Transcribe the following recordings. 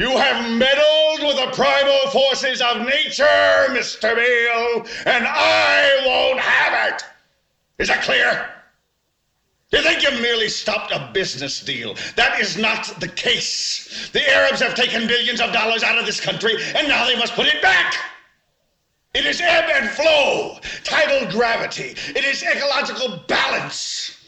You have meddled with the primal forces of nature, Mr. Beale, and I won't have it. Is that clear? You think you've merely stopped a business deal? That is not the case. The Arabs have taken billions of dollars out of this country, and now they must put it back. It is ebb and flow, tidal gravity. It is ecological balance.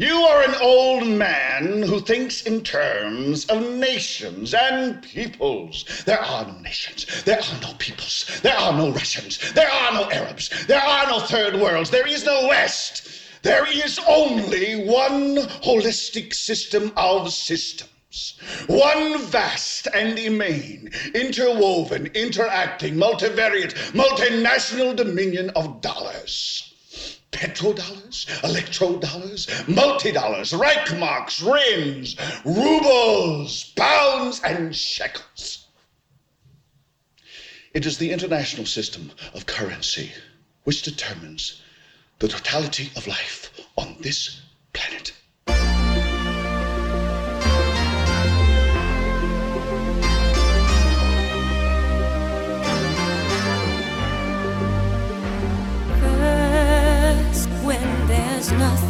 You are an old man who thinks in terms of nations and peoples. There are no nations. There are no peoples. There are no Russians. There are no Arabs. There are no third worlds. There is no West. There is only one holistic system of systems. One vast and immane, interwoven, interacting, multivariate, multinational dominion of dollars petrodollars, electrodollars, multi-dollars, Reichmarks, rims, rubles, pounds, and shekels. It is the international system of currency which determines the totality of life on this planet.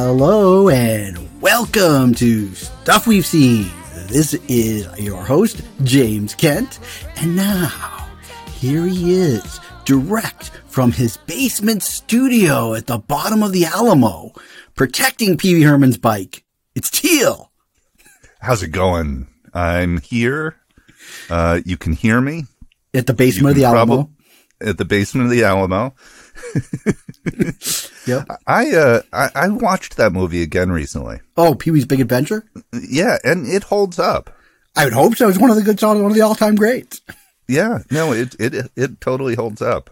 Hello and welcome to Stuff We've Seen. This is your host, James Kent, and now here he is, direct from his basement studio at the bottom of the Alamo, protecting Pee Wee Herman's bike. It's Teal. How's it going? I'm here. Uh, you can hear me At the basement of the can Alamo. at the basement of the Alamo. Yep. I uh, I, I watched that movie again recently. Oh, Pee Wee's Big Adventure? Yeah, and it holds up. I would hope so. It's one of the good songs, one of the all-time greats. Yeah, no, it it it totally holds up.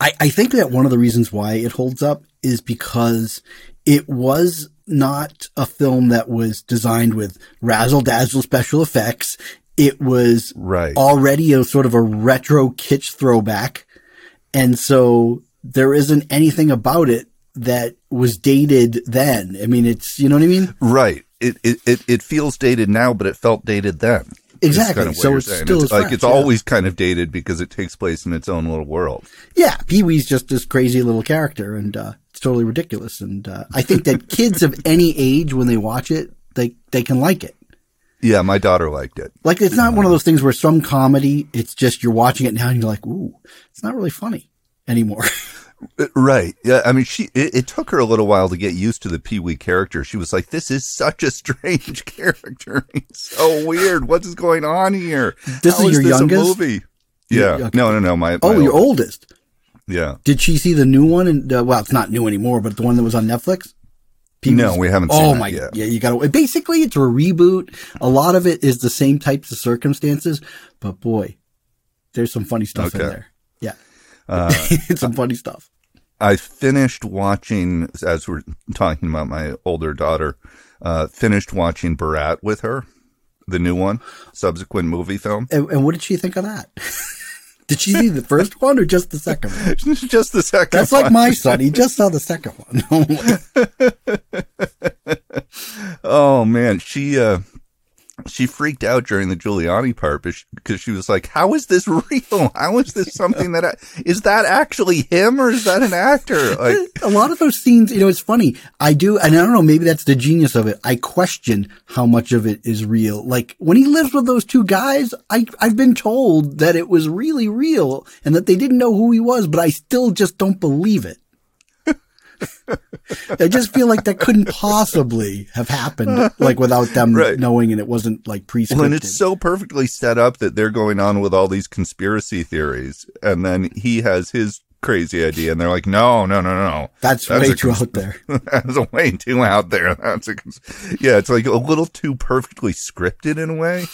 I, I think that one of the reasons why it holds up is because it was not a film that was designed with razzle dazzle special effects. It was Right. already a sort of a retro kitsch throwback. And so there isn't anything about it that was dated then. I mean, it's, you know what I mean? Right. It it it, feels dated now, but it felt dated then. Exactly. kinda So it's saying. still It's like fresh, it's yeah. always kind of dated because it takes place in its own little world. Yeah. Pee Wee's just this crazy little character and, uh, it's totally ridiculous. And, uh, I think that kids of any age, when they watch it, they, they can like it. Yeah, my daughter liked it. Like it's not one of those things where some comedy, it's just you're watching it now and you're like, ooh, it's not really funny anymore. Uh, Right. Yeah. I mean, she. It, it took her a little while to get used to the Pee Wee character. She was like, "This is such a strange character. So weird. What is going on here? This How is your a youngest? movie? Yeah. okay. No, no, no. My. oh, my your oldest. Yeah. Did she see the new one? And uh, well, it's not new anymore, but the one that was on Netflix. Pee-wee's- No, we haven't seen it. Oh my, yet. yeah, you gotta. Basically, it's a reboot. A lot of it is the same types of circumstances, but boy, there's some funny stuff in there. Yeah, Uh, it's some funny stuff. I finished watching as we're talking about my older daughter. Uh, finished watching Borat with her, the new one, subsequent movie film. And, and what did she think of that? did she see the first one or just the second one? Just the second. That's like my son. He just saw the second one. Oh man, she uh she freaked out during the Giuliani part because she was like, "How is this real? How is this something that I, is that actually him or is that an actor?" Like, a lot of those scenes, you know, it's funny. I do, and I don't know, maybe that's the genius of it. I question how much of it is real. Like when he lives with those two guys, I, I've been told that it was really real and that they didn't know who he was, but I still just don't believe it. I just feel like that couldn't possibly have happened, like without them Right. knowing, and it wasn't like pre-scripted. Well, and it's so perfectly set up that they're going on with all these conspiracy theories, and then he has his crazy idea, and they're like, "No, no, no, no, That's, That's way too cons- out there. that's way too out there." That's a, cons- yeah, it's like a little too perfectly scripted in a way.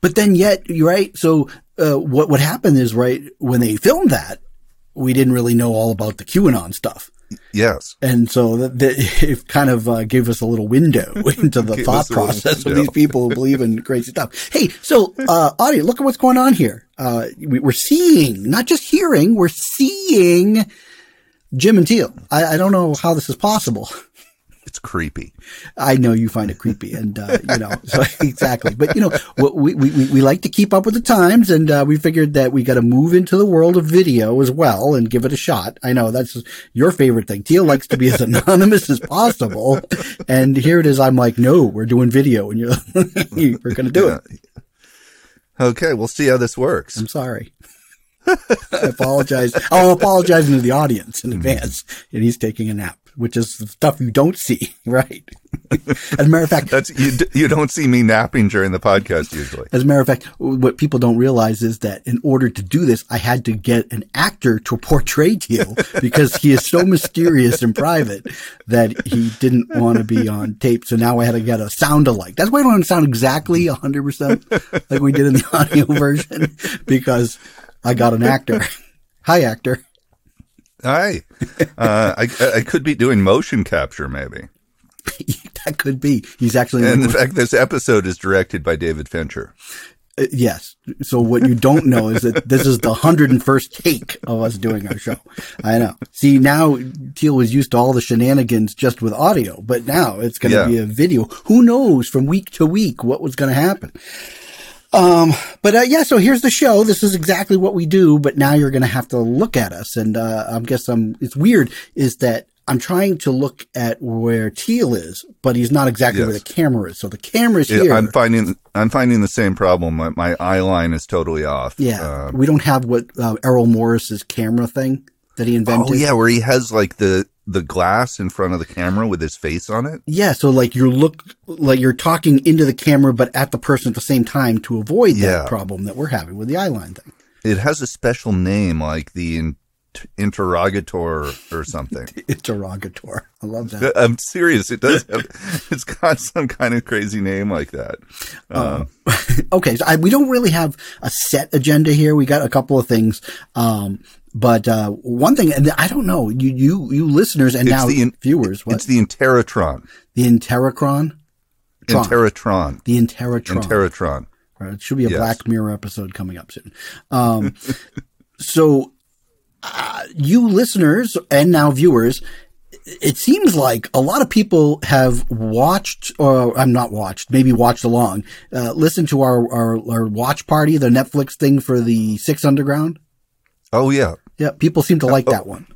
But then yet, right. So, uh, what, what happened is, right, when they filmed that, we didn't really know all about the QAnon stuff. Yes, And so that, that it kind of uh, gave us a little window into the thought us a little process of these people who believe in crazy stuff. Hey, so, uh, audience, look at what's going on here. Uh, we, we're seeing, not just hearing, we're seeing Jim and Teal. I, I don't know how this is possible. It's creepy. I know you find it creepy, and uh, you know so exactly. But you know, we, we we like to keep up with the times, and uh, we figured that we got to move into the world of video as well and give it a shot. I know that's your favorite thing. Teal likes to be as anonymous as possible, and here it is. I'm like, no, we're doing video, and you're we're going to do it. Okay, we'll see how this works. I'm sorry. I apologize. I'm apologizing to the audience in advance, and he's taking a nap, which is stuff you don't see, right? As a matter of fact, That's you. You don't see me napping during the podcast usually. As a matter of fact, what people don't realize is that in order to do this, I had to get an actor to portray Teal because he is so mysterious and private that he didn't want to be on tape. So now I had to get a sound alike. That's why I don't to sound exactly 100% like we did in the audio version because I got an actor. Hi, actor. Hi, uh, I I could be doing motion capture maybe. that could be. He's actually And in fact, this episode is directed by David Fincher. Uh, yes. So what you don't know is that this is the 101st take of us doing our show. I know. See, now Teal was used to all the shenanigans just with audio, but now it's going to Yeah. be a video. Who knows from week to week what was going to happen? Um, but uh, yeah, so here's the show. This is exactly what we do, but now you're going to have to look at us. And uh, I guess I'm, it's weird is that I'm trying to look at where Teal is, but he's not exactly where the camera is. So the camera's Yeah, here. I'm finding I'm finding the same problem. My, my eye line is totally off. Yeah, Um, we don't have what uh, Errol Morris's camera thing that he invented. oh yeah, where he has like the the glass in front of the camera with his face on it. Yeah, so like you're look like you're talking into the camera, but at the person at the same time to avoid Yeah. that problem that we're having with the eye line thing. It has a special name, like the interrogator or something. Interrogator. I love that. I'm serious. It does. Have, it's got some kind of crazy name like that. Um, okay, so I, we don't really have a set agenda here. We got a couple of things. Um, but uh, one thing, and I don't know, you you you listeners and It's now the viewers, what it's the Interrotron. the Interrocron, Tron. Interrotron. the Interrotron. Interrotron. Right. It should be a Yes. Black Mirror episode coming up soon. Um, so, uh, you listeners and now viewers, it seems like a lot of people have watched, or I'm not watched, maybe watched along, uh, listened to our, our, our watch party, the Netflix thing for the Six Underground. Oh yeah. Yeah, people seem to like that one.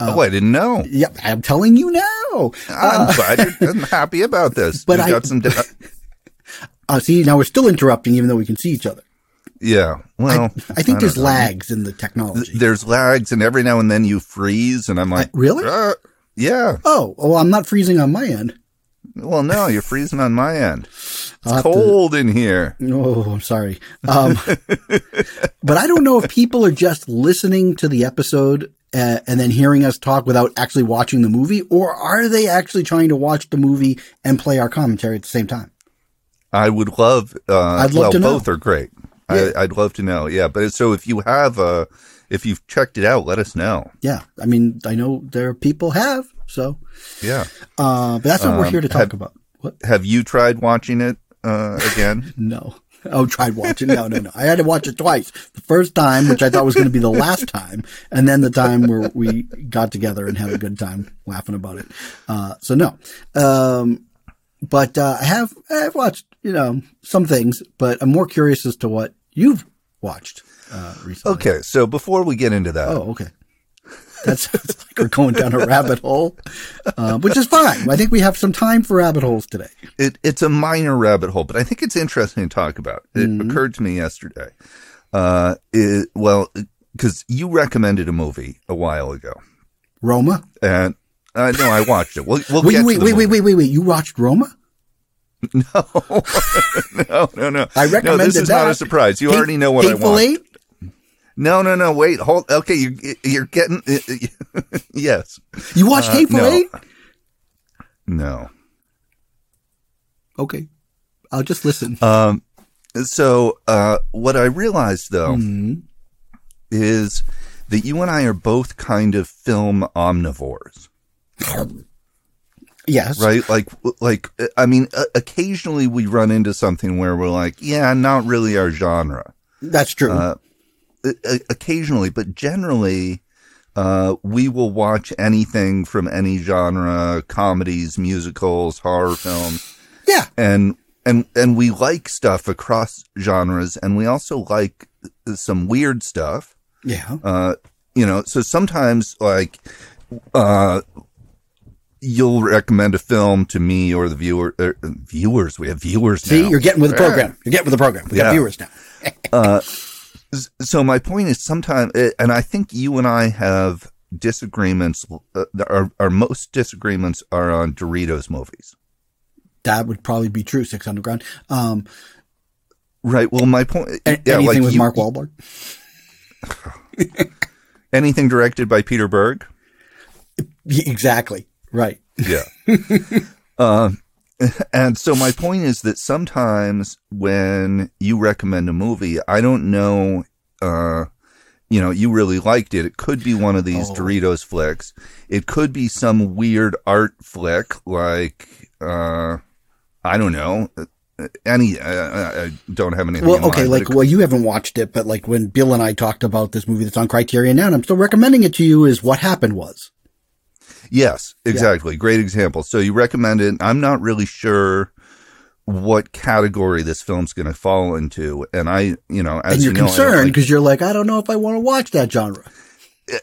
oh, I didn't know. Yep, I'm telling you now. I'm glad. You're, I'm happy about this. But We I- got some. da- Uh, see, now we're still interrupting, even though we can see each other. Yeah. Well, I think don't there's know. lags in the technology. There's lags, and every now and then you freeze, and I'm like, really? "Uh, yeah. oh, well, I'm not freezing on my end. Well, no, you're freezing on my end. It's have to- cold in here. Oh, I'm sorry. Um, but I don't know if people are just listening to the episode uh, and then hearing us talk without actually watching the movie, or are they actually trying to watch the movie and play our commentary at the same time? I would love. Uh, I'd love well, to know. both are great. Yeah. I, I'd love to know. Yeah, but so if you have, uh, if you've checked it out, let us know. Yeah, I mean, I know there are people have, so, Yeah. uh, but that's what we're Um, here to talk have- about. What? Have you tried watching it uh, again? No. Oh, tried watching. No, no, no. I had to watch it twice. The first time, which I thought was going to be the last time, and then the time where we got together and had a good time laughing about it. Uh, so no. Um, but, uh, I have, I've watched, you know, some things, but I'm more curious as to what you've watched, uh, recently. okay, so before we get into that, Oh, okay. That sounds like we're going down a rabbit hole, uh, which is fine. I think we have some time for rabbit holes today. it, it's a minor rabbit hole, but I think it's interesting to talk about. It Mm-hmm. occurred to me yesterday. Uh, it, well, because you recommended a movie a while ago, Roma? and Uh, no, I watched it. We'll, we'll Wait, get wait, to the wait, wait, wait, wait, wait. You watched Roma? No, no, no. No. I No, recommended this is that. not a surprise. You already know what I Hateful want. No, no, no. Wait, hold. Okay, you, you're getting. yes. You watched Uh, Hateful no. Eight? No. Okay. I'll just listen. Um. So, uh, what I realized though Mhm. is that you and I are both kind of film omnivores. Yes. right like like i mean uh, occasionally we run into something where we're like yeah not really our genre That's true. uh, occasionally but generally uh, we will watch anything from any genre comedies musicals horror films yeah. and and and we like stuff across genres and we also like some weird stuff Yeah. uh, you know, so sometimes like, uh, you'll recommend a film to me or the viewer, er, viewers. We have viewers now. See, now. you're getting with the program. You're getting with the program. We got viewers now. S- so my point is sometimes, and I think you and I have disagreements. Uh, our, our most disagreements are on Doritos movies. That would probably be true. Six Underground. Um, Right. Well, my point, a- yeah, anything like with you- Mark Wahlberg. anything directed by Peter Berg. Exactly. Right. Yeah. uh, and so my point is that sometimes when you recommend a movie, I don't know, uh, you know, you really liked it. It could be one of these Oh. Doritos flicks. It could be some weird art flick like, uh, I don't know, uh, any, uh, I don't have anything. in Well, okay. Like, well, you haven't watched it, but like when Bill and I talked about this movie that's on Criterion now, and I'm still recommending it to you, is What Happened Was. Yes, exactly. Great example. So you recommend it. I'm not really sure what category this film's going to fall into, and I, you know, as and you're you know, concerned like- because you're like, I don't know if I want to watch that genre.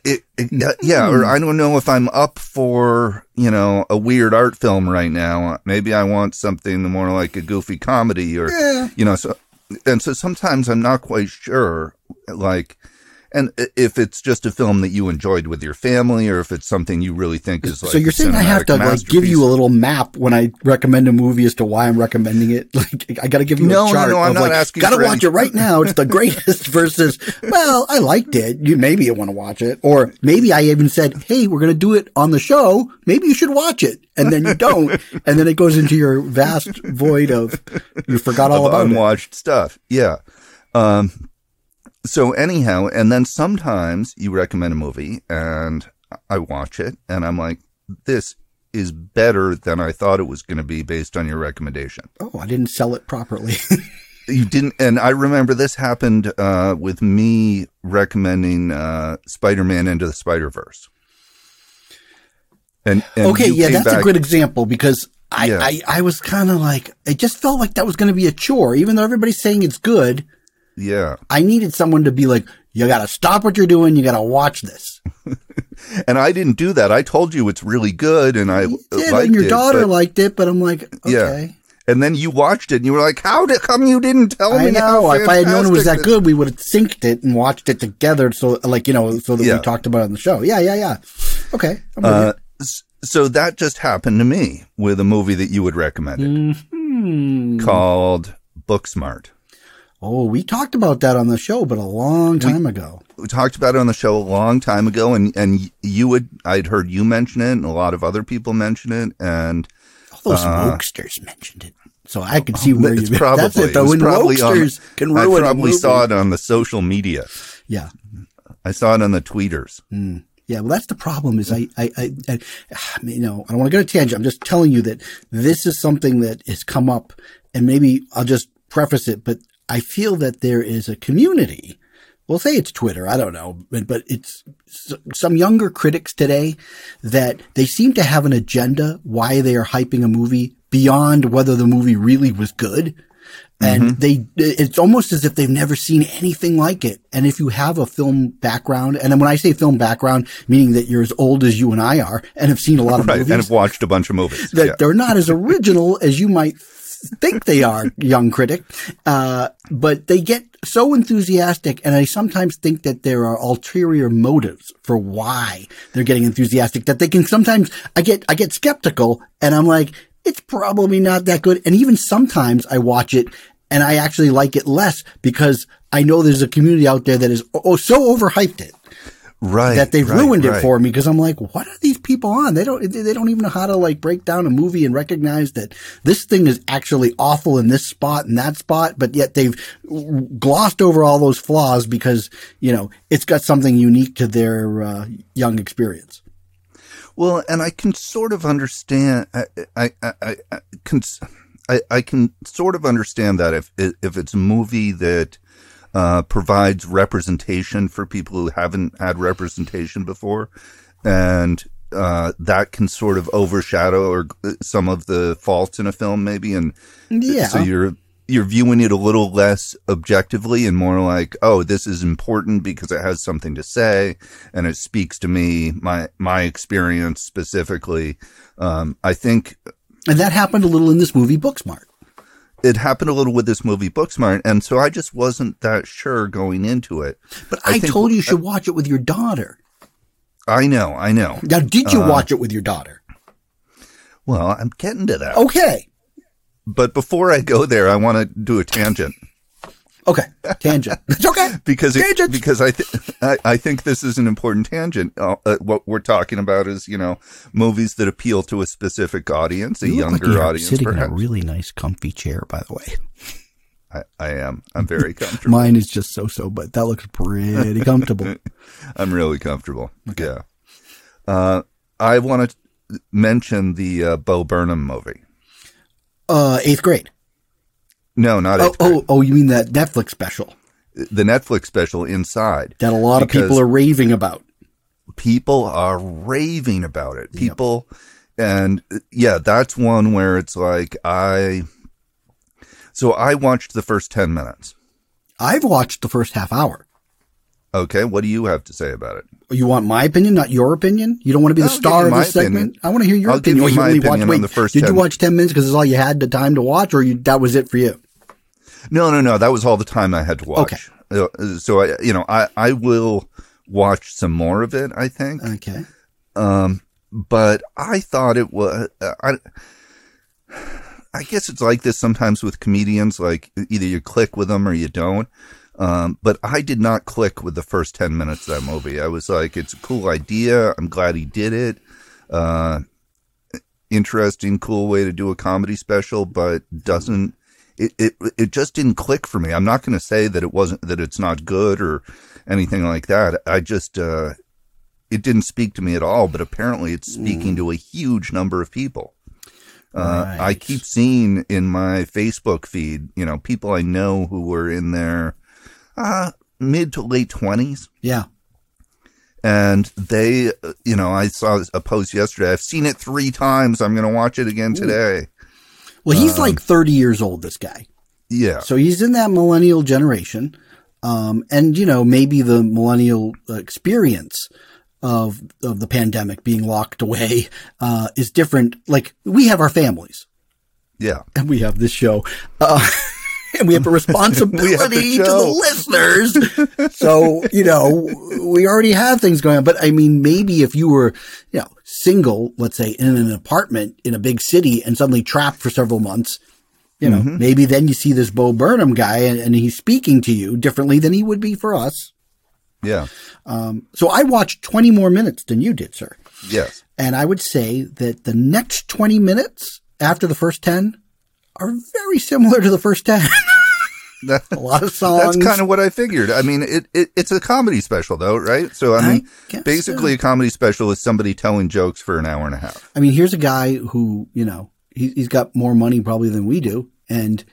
it, it, yeah, or I don't know if I'm up for you know a weird art film right now. Maybe I want something more like a goofy comedy, or Yeah. you know, so and so sometimes I'm not quite sure, like. And if it's just a film that you enjoyed with your family, or if it's something you really think is like so you're saying I have to like give you a little map when I recommend a movie as to why I'm recommending it? Like I got to give you No, a no, chart no, I'm of not like, asking gotta watch any- it right now. It's the greatest versus, well, I liked it. You maybe you want to watch it, or maybe I even said, hey, we're gonna do it on the show. Maybe you should watch it, and then you don't, and then it goes into your vast void of you forgot all of about it. unwatched stuff. Yeah. Um, so anyhow, and then sometimes you recommend a movie and I watch it and I'm like, this is better than I thought it was going to be based on your recommendation. Oh, I didn't sell it properly. You didn't, and I remember this happened uh, with me recommending uh, Spider-Man into the Spider-Verse. And, and okay, yeah, that's a good example because I, Yeah. I, I was kind of like, it just felt like that was going to be a chore, even though everybody's saying it's good. Yeah. I needed someone to be like, you got to stop what you're doing. You got to watch this. And I didn't do that. I told you it's really good, and I You did, liked and your it, daughter but- liked it, but I'm like, okay. Yeah. And then you watched it and you were like, how did, come you didn't tell I me know. how If I had known it was that good, we would have synced it and watched it together. So, like, you know, so that Yeah. we talked about it on the show. Yeah, yeah, yeah. Okay. Uh, so that just happened to me with a movie that you would recommend you. Hmm. called Booksmart. Oh, we talked about that on the show, but a long time ago. We talked about it on the show a long time ago and, and you would, I'd heard you mention it and a lot of other people mention it. And All those wokesters mentioned it. So I could see where Uh, it's you. probably, That's it, though. When probably on- wokesters can ruin a probably saw it on the social media. Yeah. I saw it on the tweeters. Yeah, well, that's the problem. Is I, I, I, I, you know, I don't want to go to tangent. I'm just telling you that this is something that has come up, and maybe I'll just preface it. But I feel that there is a community. We'll say it's Twitter. I don't know, but, it's some younger critics today that they seem to have an agenda why they are hyping a movie beyond whether the movie really was good. And mm-hmm. they, it's almost as if they've never seen anything like it. And if you have a film background, and when I say film background, meaning that you're as old as you and I are and have seen a lot of Right. movies, And have watched a bunch of movies. that Yeah. they're not as original as you might think they are, young critic. Uh, but they get so enthusiastic, and I sometimes think that there are ulterior motives for why they're getting enthusiastic. That they can sometimes I get I get skeptical, and I'm like, it's probably not that good. And even sometimes I watch it and I actually like it less because I know there's a community out there that is oh so overhyped it Right. that they've right, ruined it right. for me because I'm like, what are these people on? They don't, they don't even know how to like break down a movie and recognize that this thing is actually awful in this spot and that spot, but yet they've glossed over all those flaws because, you know, it's got something unique to their uh, young experience. Well, and I can sort of understand. I I I, I, I can I, I can sort of understand that if if it's a movie that uh, provides representation for people who haven't had representation before, and uh, that can sort of overshadow or some of the faults in a film, maybe, and Yeah. so you're you're viewing it a little less objectively and more like, oh, this is important because it has something to say and it speaks to me, my my experience specifically. Um, I think And that happened a little in this movie, Booksmart. It happened a little with this movie Booksmart, and so I just wasn't that sure going into it. But I I, think- told you you should watch it with your daughter. I know, I know. Now, did Uh, you watch it with your daughter? Well, I'm getting to that. Okay. But before I go there, I want to do a tangent. Okay. Tangent. It's okay. because it, because I, th- I I think this is an important tangent. Uh, uh, what we're talking about is you know movies that appeal to a specific audience, a You look like younger you're audience. sitting in a really nice, comfy chair, by the way. I, I am. I'm very comfortable. Mine is just so-so, but that looks pretty comfortable. I'm really comfortable. Yeah. Uh, I want to mention the uh, Bo Burnham movie. Uh, eighth grade. No, not Oh, oh, oh, you mean that Netflix special the Netflix special Inside. that a lot of people are raving about? people are raving about it. People, and uh, yeah, that's one where it's like I. So I watched the first ten minutes. I've watched the first half hour. Okay, what do you have to say about it? You want my opinion, not your opinion? You don't want to be the I'll give star of this segment? opinion. I want to hear your I'll give opinion. you Oh, my only opinion on wait, the first Did 10 you watch 10 minutes because it's all you had the time to watch, or you, that was it for you? No, no, no. That was all the time I had to watch. Uh, So I, you know, I I will watch some more of it. I think. Okay. Um, but I thought it was. I, I guess it's like this sometimes with comedians. Like either you click with them or you don't. Um, but I did not click with the first ten minutes of that movie. I was like, it's a cool idea. I'm glad he did it. Uh, interesting, cool way to do a comedy special, but doesn't. It, it it just didn't click for me. I'm not going to say that it wasn't that it's not good or anything like that. I just uh, it didn't speak to me at all, but apparently it's speaking to a huge number of people. Uh, I keep seeing in my Facebook feed, you know, people I know who were in their uh, mid to late twenties, Yeah. and they, uh, you know, I saw a post yesterday. I've seen it three times. I'm going to watch it again today. Well, Um, he's like 30 years old, this guy. Yeah, So he's in that millennial generation. Um, and you know, maybe the millennial experience of, of the pandemic being locked away, uh, is different. Like we have our families yeah. and we have this show. Uh, and we have a responsibility to the listeners. so, you know, we already have things going on. But I mean, maybe if you were, you know, single, let's say in an apartment in a big city and suddenly trapped for several months, you know, Mm-hmm. maybe then you see this Bo Burnham guy and, and he's speaking to you differently than he would be for us. Yeah. So I watched 20 more minutes than you did, sir. Yes. And I would say that the next 20 minutes after the first 10 are very similar to the first 10. A lot of songs. That's kind of what I figured. I mean, it, it it's a comedy special though, right? So I I mean, guess basically, so. a comedy special is somebody telling jokes for an hour and a half. I mean, here's a guy who, you know, he, he's got more money probably than we do. And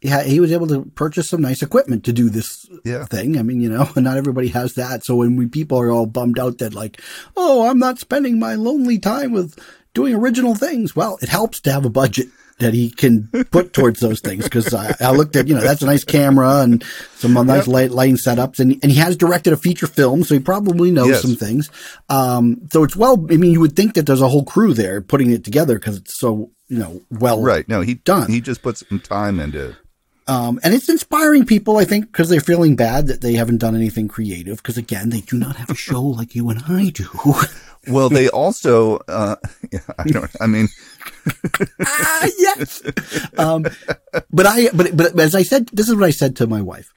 yeah, he was able to purchase some nice equipment to do this Yeah. thing. I mean, you know, not everybody has that. So when we people are all bummed out that like, oh, I'm not spending my lonely time with doing original things. Well, it helps to have a budget that he can put towards those things. Cause I, I looked at, you know, that's a nice camera and some nice light, lighting setups. And, and he has directed a feature film. So he probably knows Yes. some things. Um, so it's well, I mean, you would think that there's a whole crew there putting it together because it's so, you know, well, Right? No, he Done. He just put some time into. it. Um, and it's inspiring people, I think, because they're feeling bad that they haven't done anything creative. Because again, they do not have a show like you and I do. Well, they also, uh, yeah, I don't, I mean, ah, yes. Um, but I, but, but as I said, this is what I said to my wife.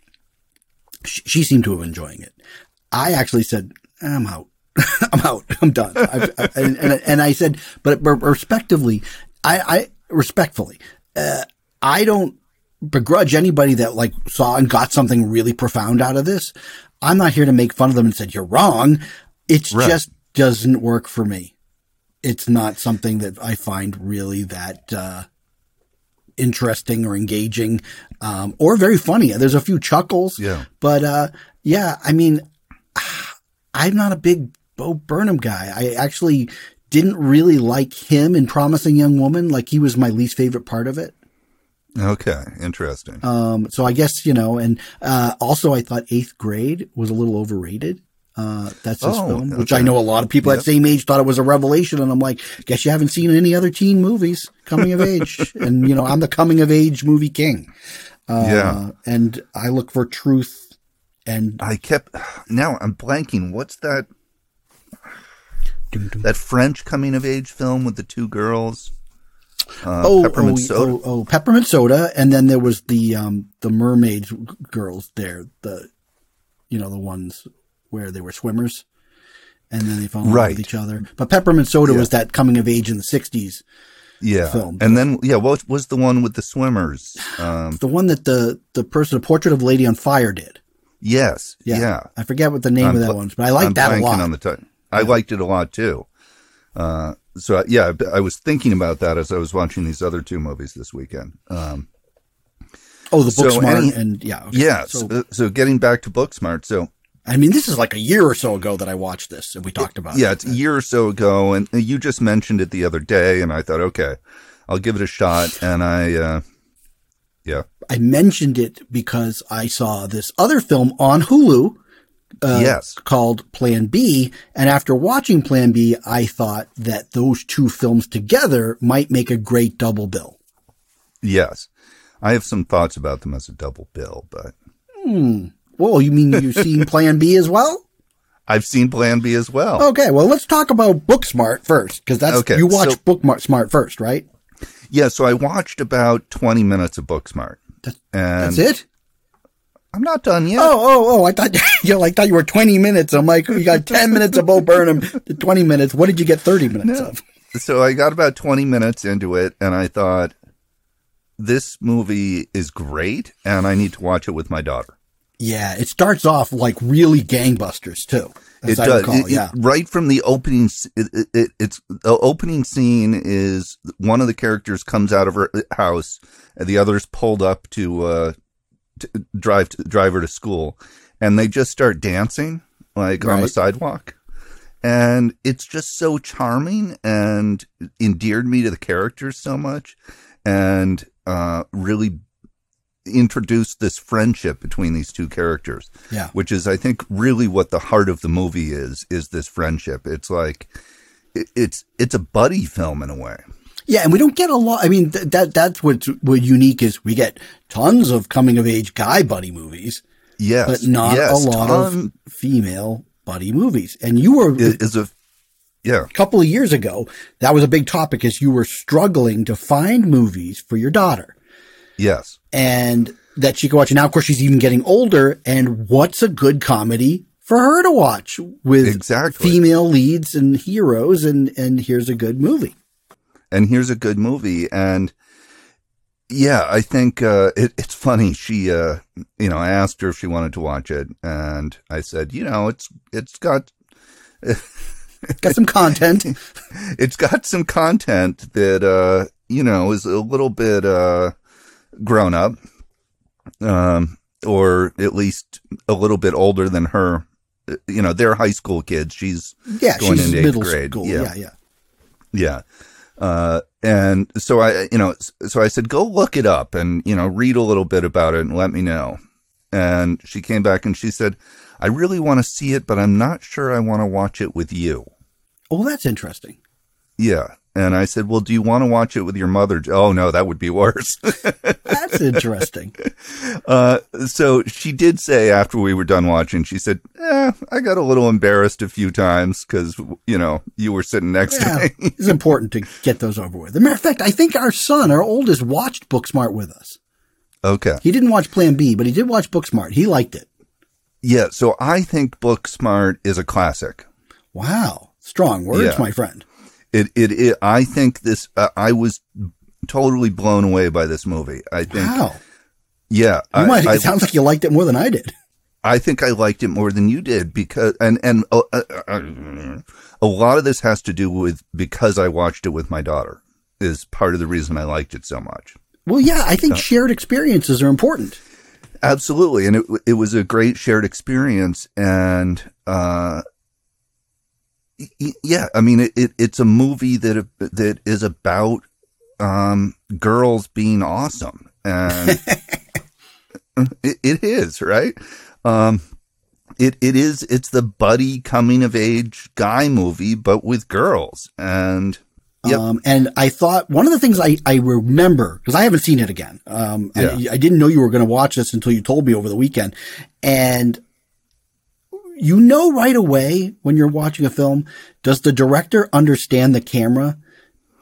She, she seemed to have enjoying it. I actually said, I'm out. I'm out. I'm done. I, and, and, and, I said, but, but respectively, I, I respectfully, uh, I don't begrudge anybody that like saw and got something really profound out of this. I'm not here to make fun of them and said you're wrong. It's Right. just doesn't work for me. It's not something that I find really that uh, interesting or engaging um, or very funny. There's a few chuckles, Yeah. but uh, yeah, I mean, I'm not a big Bo Burnham guy. I actually didn't really like him in Promising Young Woman. Like he was my least favorite part of it. okay, interesting. Um, so I guess, you know, and, uh, also I thought eighth grade was a little overrated. Uh, that's this Oh, film, which okay. I know a lot of people Yep. that same age thought it was a revelation. And I'm like, guess you haven't seen any other teen movies coming of age. and, you know, I'm the coming of age movie king. Uh, Yeah. and I look for truth and I kept, now I'm blanking. What's that, that French coming of age film with the two girls? Uh, oh, Peppermint oh, Soda. oh, oh, peppermint soda. And then there was the, um, the mermaid girls there, the, you know, the ones where they were swimmers and then they fell in love Right. with each other. But peppermint soda Yeah. was that coming of age in the sixties. yeah. film. And then, yeah, what was the one with the swimmers? Um, The one that the, the person, the portrait of lady on fire did. yes. Yeah. Yeah. I forget what the name I'm of that bl- one was, but I like I'm that a lot. On the I liked it a lot too. Uh, so yeah, I I was thinking about that as I was watching these other two movies this weekend. Um, oh, the book so smart any- and yeah. okay. yes. So, uh, so getting back to Booksmart. So I mean, this is like a year or so ago that I watched this and we talked about yeah, it. Yeah, it's a year or so ago, and you just mentioned it the other day, and I thought, okay, I'll give it a shot. And I, uh, yeah, I mentioned it because I saw this other film on Hulu uh, yes, called Plan B. And after watching Plan B, I thought that those two films together might make a great double bill. yes. I have some thoughts about them as a double bill, but Whoa, you mean you've seen Plan B as well? I've seen Plan B as well. Okay, well, let's talk about Booksmart first, because that's Okay, you watched so- Booksmart first, right? Yeah, so I watched about 20 minutes of Booksmart. That- That's it. I'm not done yet. Oh, oh, oh! I thought you I thought you were twenty minutes. I'm like, you got ten minutes of Bo Burnham, to twenty minutes. What did you get thirty minutes of? So I got about 20 minutes into it and I thought, this movie is great and I need to watch it with my daughter. Yeah, it starts off like really gangbusters too. It I does. recall, It- it- yeah. right from the opening, it, it, it- it's the opening scene is one of the characters comes out of her house and the other's pulled up to, uh, to drive, to, drive her to school and they just start dancing like on the sidewalk. And it's just so charming and endeared me to the characters so much and, uh, really introduced this friendship between these two characters Yeah. which is I think really what the heart of the movie is is this friendship. It's like it, it's it's a buddy film in a way. Yeah, and we don't get a lot. I mean, th- that that's what's what unique is we get tons of coming of age guy buddy movies, Yes, but not yes, a lot ton of female buddy movies. And you were is, is a yeah a couple of years ago. That was a big topic, as you were struggling to find movies for your daughter. Yes and that she could watch. And now, of course, she's even getting older. And what's a good comedy for her to watch with Exactly. female leads and heroes? And and here's a good movie. and here's a good movie and yeah i think uh it, it's funny she uh you know i asked her if she wanted to watch it and i said you know it's it's got Got some content. it's got some content that uh you know is a little bit uh grown up um or at least a little bit older than her you know they're high school kids she's Yeah, Going she's into eighth grade, school. yeah. Yeah, yeah. yeah uh and so i you know so i said go look it up and you know read a little bit about it and let me know and she came back and she said i really want to see it but i'm not sure i want to watch it with you Oh, that's interesting. Yeah. And I said, "Well, do you want to watch it with your mother?" Oh no, that would be worse. That's interesting. uh, so she did say after we were done watching, she said, "Eh, I got a little embarrassed a few times because you know you were sitting next Yeah, to me." it's important to get those over with. As a matter of fact, I think our son, our oldest, watched Booksmart with us. okay, He didn't watch Plan B, but he did watch Booksmart. He liked it. yeah. So I think Booksmart is a classic. Wow. Strong words, Yeah. my friend. It, it, it I think this. Uh, I was totally blown away by this movie. I think, Wow. yeah, I, might, I, it sounds like you liked it more than I did. I think I liked it more than you did because, and and uh, uh, uh, a lot of this has to do with because I watched it with my daughter is part of the reason I liked it so much. Well, yeah, I Uh, think shared experiences are important. Absolutely, and it it was a great shared experience, and uh, yeah, I mean, it, it it's a movie that that is about um girls being awesome, and it, it is right. Um, it it is it's the buddy coming of age guy movie, but with girls, and Yep. Um, and I thought one of the things I, I remember, because I haven't seen it again. Um, Yeah. I, I didn't know you were going to watch this until you told me over the weekend. And you know right away when you're watching a film, does the director understand the camera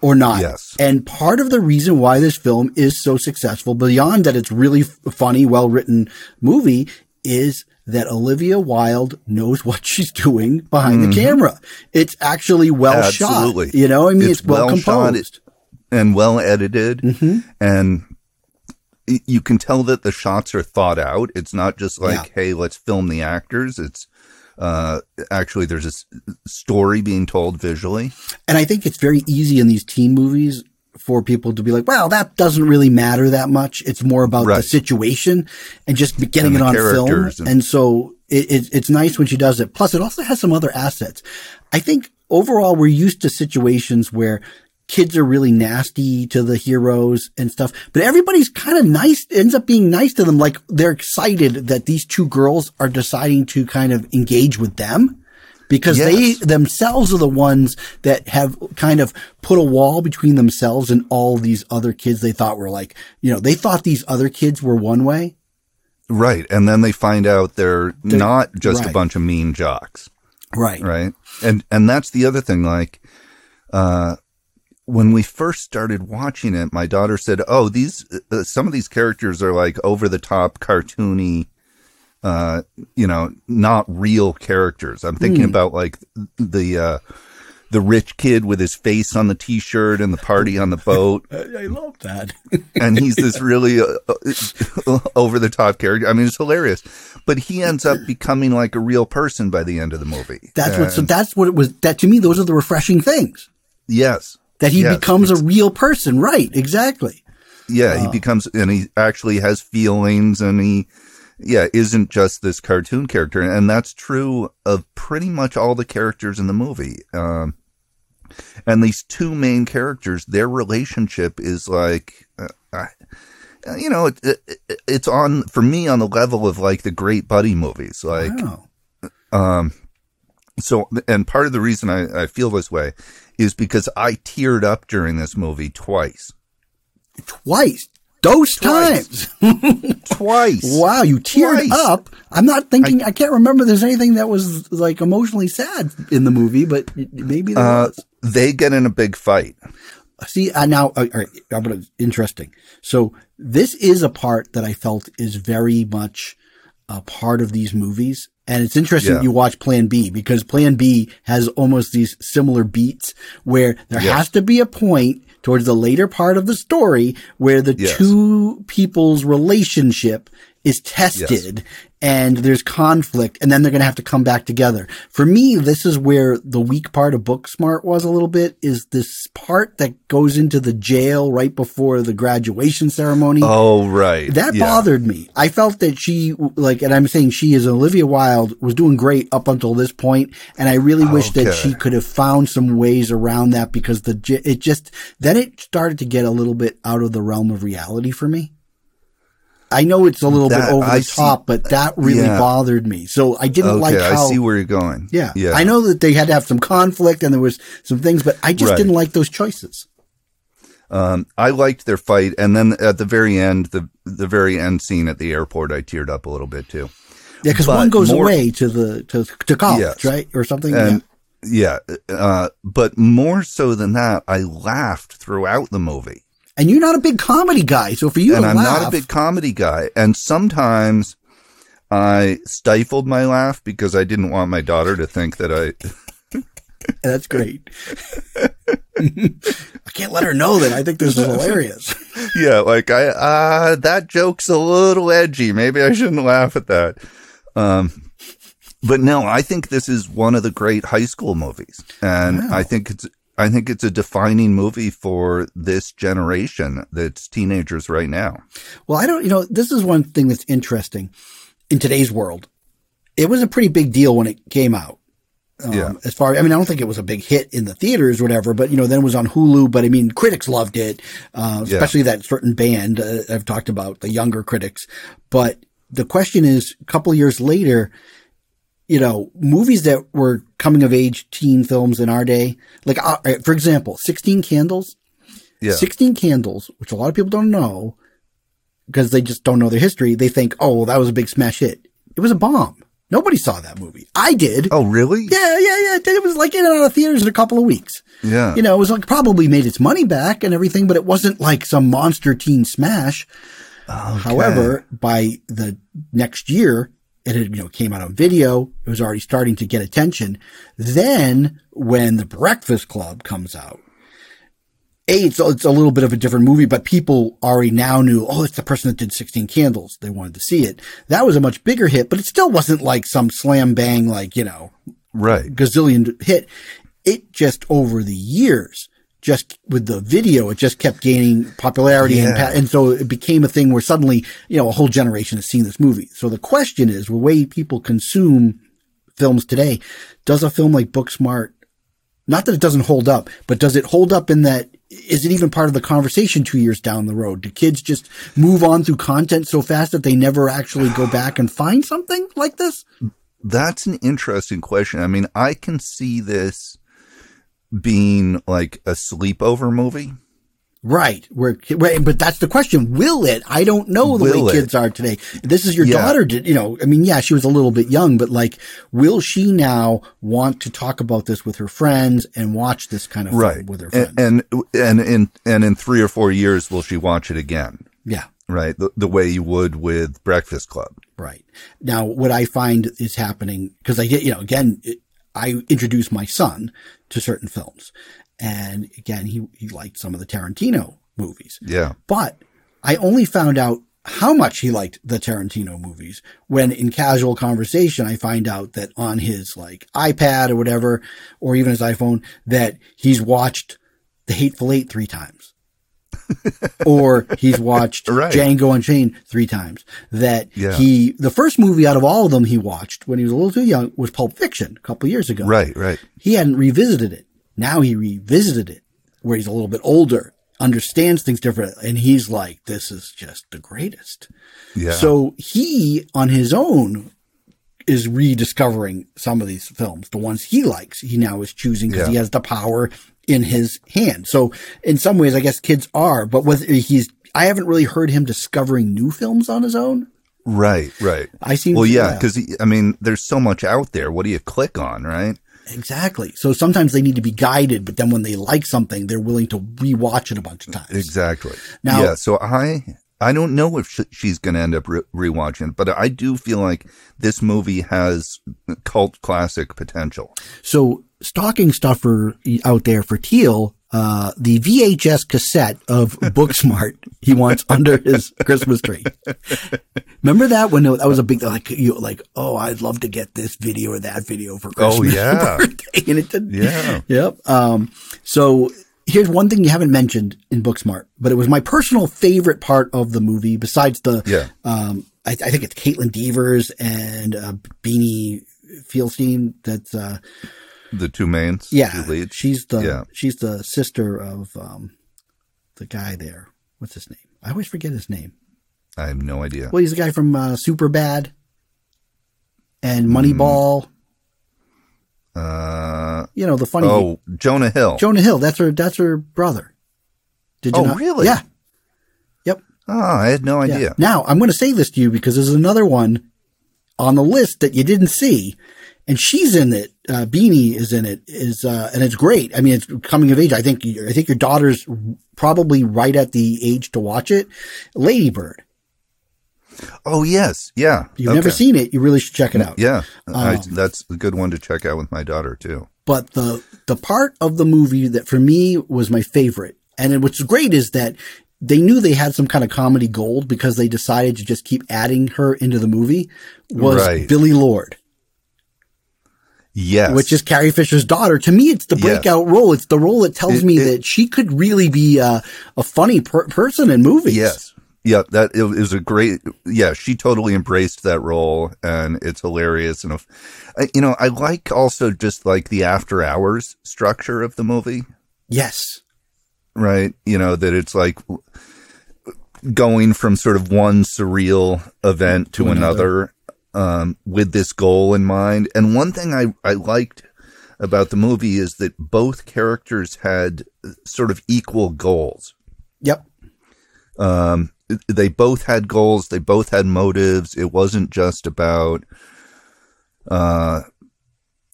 or not? Yes. And part of the reason why this film is so successful, beyond that it's really funny, well written movie, is that Olivia Wilde knows what she's doing behind the camera. It's actually well Mm-hmm. Absolutely. shot. You know, I mean, it's, It's well, well shot. composed. and well edited Mm-hmm. and you can tell that the shots are thought out it's not just like Yeah. hey let's film the actors it's uh actually there's a story being told visually And I think it's very easy in these teen movies for people to be like, well, that doesn't really matter that much. It's more about the situation and just getting And it on film. And, and- so it, it, it's nice when she does it. Plus, it also has some other assets. I think overall, we're used to situations where kids are really nasty to the heroes and stuff, but everybody's kind of nice, ends up being nice to them. Like they're excited that these two girls are deciding to kind of engage with them because Yes. they themselves are the ones that have kind of put a wall between themselves and all these other kids they thought were like, you know, they thought these other kids were one way. right and then they find out they're, not just a bunch of mean jocks Right. right and and that's the other thing like uh when we first started watching it my daughter said oh these uh, some of these characters are like over the top cartoony uh you know not real characters. I'm thinking about like the uh the rich kid with his face on the t-shirt and the party on the boat. I, love that. and he's this really uh, uh, over the top character. I mean it's hilarious. But he ends up becoming like a real person by the end of the movie. That's what, so that's what it was. That to me, those are the refreshing things. Yes that he Yes, becomes a real person. Right. Exactly. Yeah, he becomes, and he actually has feelings, and he, yeah, isn't just this cartoon character, and that's true of pretty much all the characters in the movie. Um, and these two main characters, their relationship is like, uh, I, you know, it, it, it's on for me on the level of like the great buddy movies, like Oh. so. And part of the reason I, I feel this way is because I teared up during this movie twice. Twice. Those Twice. times. Twice. Wow. You teared Twice. up. I'm not thinking, I, can't remember there's anything that was like emotionally sad in the movie, but maybe there Uh, was. they get in a big fight. See, uh, now, uh, all right, I'm gonna, interesting. So this is a part that I felt is very much a part of these movies. And it's interesting Yeah. you watch Plan B because Plan B has almost these similar beats where there Yes. has to be a point towards the later part of the story where the Yes. two people's relationship is tested and there's conflict and then they're going to have to come back together. For me, this is where the weak part of Booksmart was a little bit is this part that goes into the jail right before the graduation ceremony. Oh, right. That Yeah. bothered me. I felt that she, like, and I'm saying she is Olivia Wilde was doing great up until this point, and I really wish that she could have found some ways around that because the it just then it started to get a little bit out of the realm of reality for me. I know it's a little That- bit over I the see- top, but that really Yeah. bothered me. So I didn't Okay, like how. I see where you're going. yeah, yeah. I know that they had to have some conflict and there was some things, but I just Right. didn't like those choices. Um, I liked their fight, and then at the very end, the the very end scene at the airport, I teared up a little bit too. Yeah, because one goes more- away to the to to college, Yes. right, or something. And yeah, uh, but more so than that, I laughed throughout the movie. And you're not a big comedy guy, so for you and I'm laugh, not a big comedy guy. And sometimes I stifled my laugh because I didn't want my daughter to think that I. that's great. I can't let her know that I think this is hilarious. yeah, like I, uh, that joke's a little edgy. Maybe I shouldn't laugh at that. Um, but no, I think this is one of the great high school movies. And Wow. I think it's, I think it's a defining movie for this generation that's teenagers right now. Well, I don't, you know, this is one thing that's interesting in today's world. It was a pretty big deal when it came out. Um, Yeah. As far, I mean, I don't think it was a big hit in the theaters or whatever, but you know, then it was on Hulu. But I mean, critics loved it, uh, Yeah. especially that certain band uh, I've talked about, the younger critics. But the question is, a couple years later, you know, movies that were coming of age teen films in our day, like, uh, for example, 16 Candles, Yeah. 16 Candles, which a lot of people don't know because they just don't know their history. They think, oh, well, that was a big smash hit. It was a bomb. Nobody saw that movie. I did. Oh, really? Yeah, yeah, yeah. It was like in and out of theaters in a couple of weeks. Yeah. You know, it was like probably made its money back and everything, but it wasn't like some monster teen smash. Okay. However, by the next year, it had, you know, came out on video. It was already starting to get attention. Then when The Breakfast Club comes out, a, it's, it's a little bit of a different movie, but people already now knew, oh, it's the person that did 16 Candles. They wanted to see it. That was a much bigger hit, but it still wasn't like some slam bang, like, you know, Right. gazillion hit. It just over the years, just with the video, it just kept gaining popularity and, pa- and so it became a thing where suddenly, you know, a whole generation has seen this movie. So the question is, the way people consume films today, does a film like Booksmart, not that it doesn't hold up, but does it hold up in that, is it even part of the conversation two years down the road? Do kids just move on through content so fast that they never actually go back and find something like this? That's an interesting question. I mean, I can see this being like a sleepover movie. Right. Where, right, but that's the question. Will it? I don't know the Will way it? kids are today. This is your Yeah. daughter did, you know, I mean, yeah, she was a little bit young, but like, will she now want to talk about this with her friends and watch this kind of film Right. with her friends? And, and and in and in three or four years will she watch it again? yeah. Right. The, the way you would with Breakfast Club. Right. Now, what I find is happening, because I get, you know, again, it, I introduce my son to certain films. And again, he, he liked some of the Tarantino movies. Yeah. But I only found out how much he liked the Tarantino movies when in casual conversation, I find out that on his like iPad or whatever, or even his iPhone, that he's watched The Hateful Eight three times. Or he's watched Right. Django Unchained three times. That Yeah. he, the first movie out of all of them he watched when he was a little too young was Pulp Fiction a couple years ago. Right. Right. He hadn't revisited it. Now he revisited it where he's a little bit older, understands things different, and he's like, this is just the greatest. Yeah. So he, on his own, is rediscovering some of these films, the ones he likes. He now is choosing because Yeah. he has the power in his hand. So in some ways, I guess kids are, but whether he's, I haven't really heard him discovering new films on his own. right. Right. I seem Well, yeah, because I mean, there's so much out there. What do you click on, right? Exactly. So sometimes they need to be guided, but then when they like something, they're willing to rewatch it a bunch of times. Exactly. Now- yeah. So I I don't know if sh- she's going to end up re- rewatching, it, but I do feel like this movie has cult classic potential. So stocking stuffer out there for Teal, uh, the VHS cassette of Booksmart he wants under his Christmas tree. Remember that when that was a big like you like oh I'd love to get this video or that video for Christmas. Oh, yeah. and it didn't. Yeah. Yep. Um, so here's one thing you haven't mentioned in Booksmart, but it was my personal favorite part of the movie besides the Yeah. um, I, I think it's Kaitlyn Devers and uh, Beanie Feldstein. That's uh, The two mains. yeah, leads. she's the Yeah. she's the sister of um, the guy there. What's his name? I always forget his name. I have no idea. Well, he's the guy from uh, Superbad and Moneyball. Uh, You know the funny oh, Jonah Hill. Jonah Hill. That's her. That's her brother. Did you Oh, not? really? Yeah. Yep. oh, I had no Yeah. idea. Now I'm going to say this to you because there's another one on the list that you didn't see, and she's in it. Uh, Beanie is in it. Is uh, and it's great. I mean, it's coming of age. I think. I think your daughter's probably right at the age to watch it. Ladybird. Oh, yes. Yeah. You've never seen it. You really should check it out. Yeah. I, Um, that's a good one to check out with my daughter, too. but the the part of the movie that for me was my favorite, and what's great is that they knew they had some kind of comedy gold because they decided to just keep adding her into the movie. Was Right. Billie Lourd, Yes. which is Carrie Fisher's daughter. To me, it's the Yes. breakout role. It's the role that tells It- me it- that she could really be a, a funny per- person in movies. Yes. Yeah, that it was a great. Yeah, she totally embraced that role, and it's hilarious. And if, you know, I like also just like the after hours structure of the movie, Yes. right? You know that it's like going from sort of one surreal event to, To another, um, with this goal in mind. And one thing I I liked about the movie is that both characters had sort of equal goals. Yep. um, they both had goals. They both had motives. It wasn't just about uh,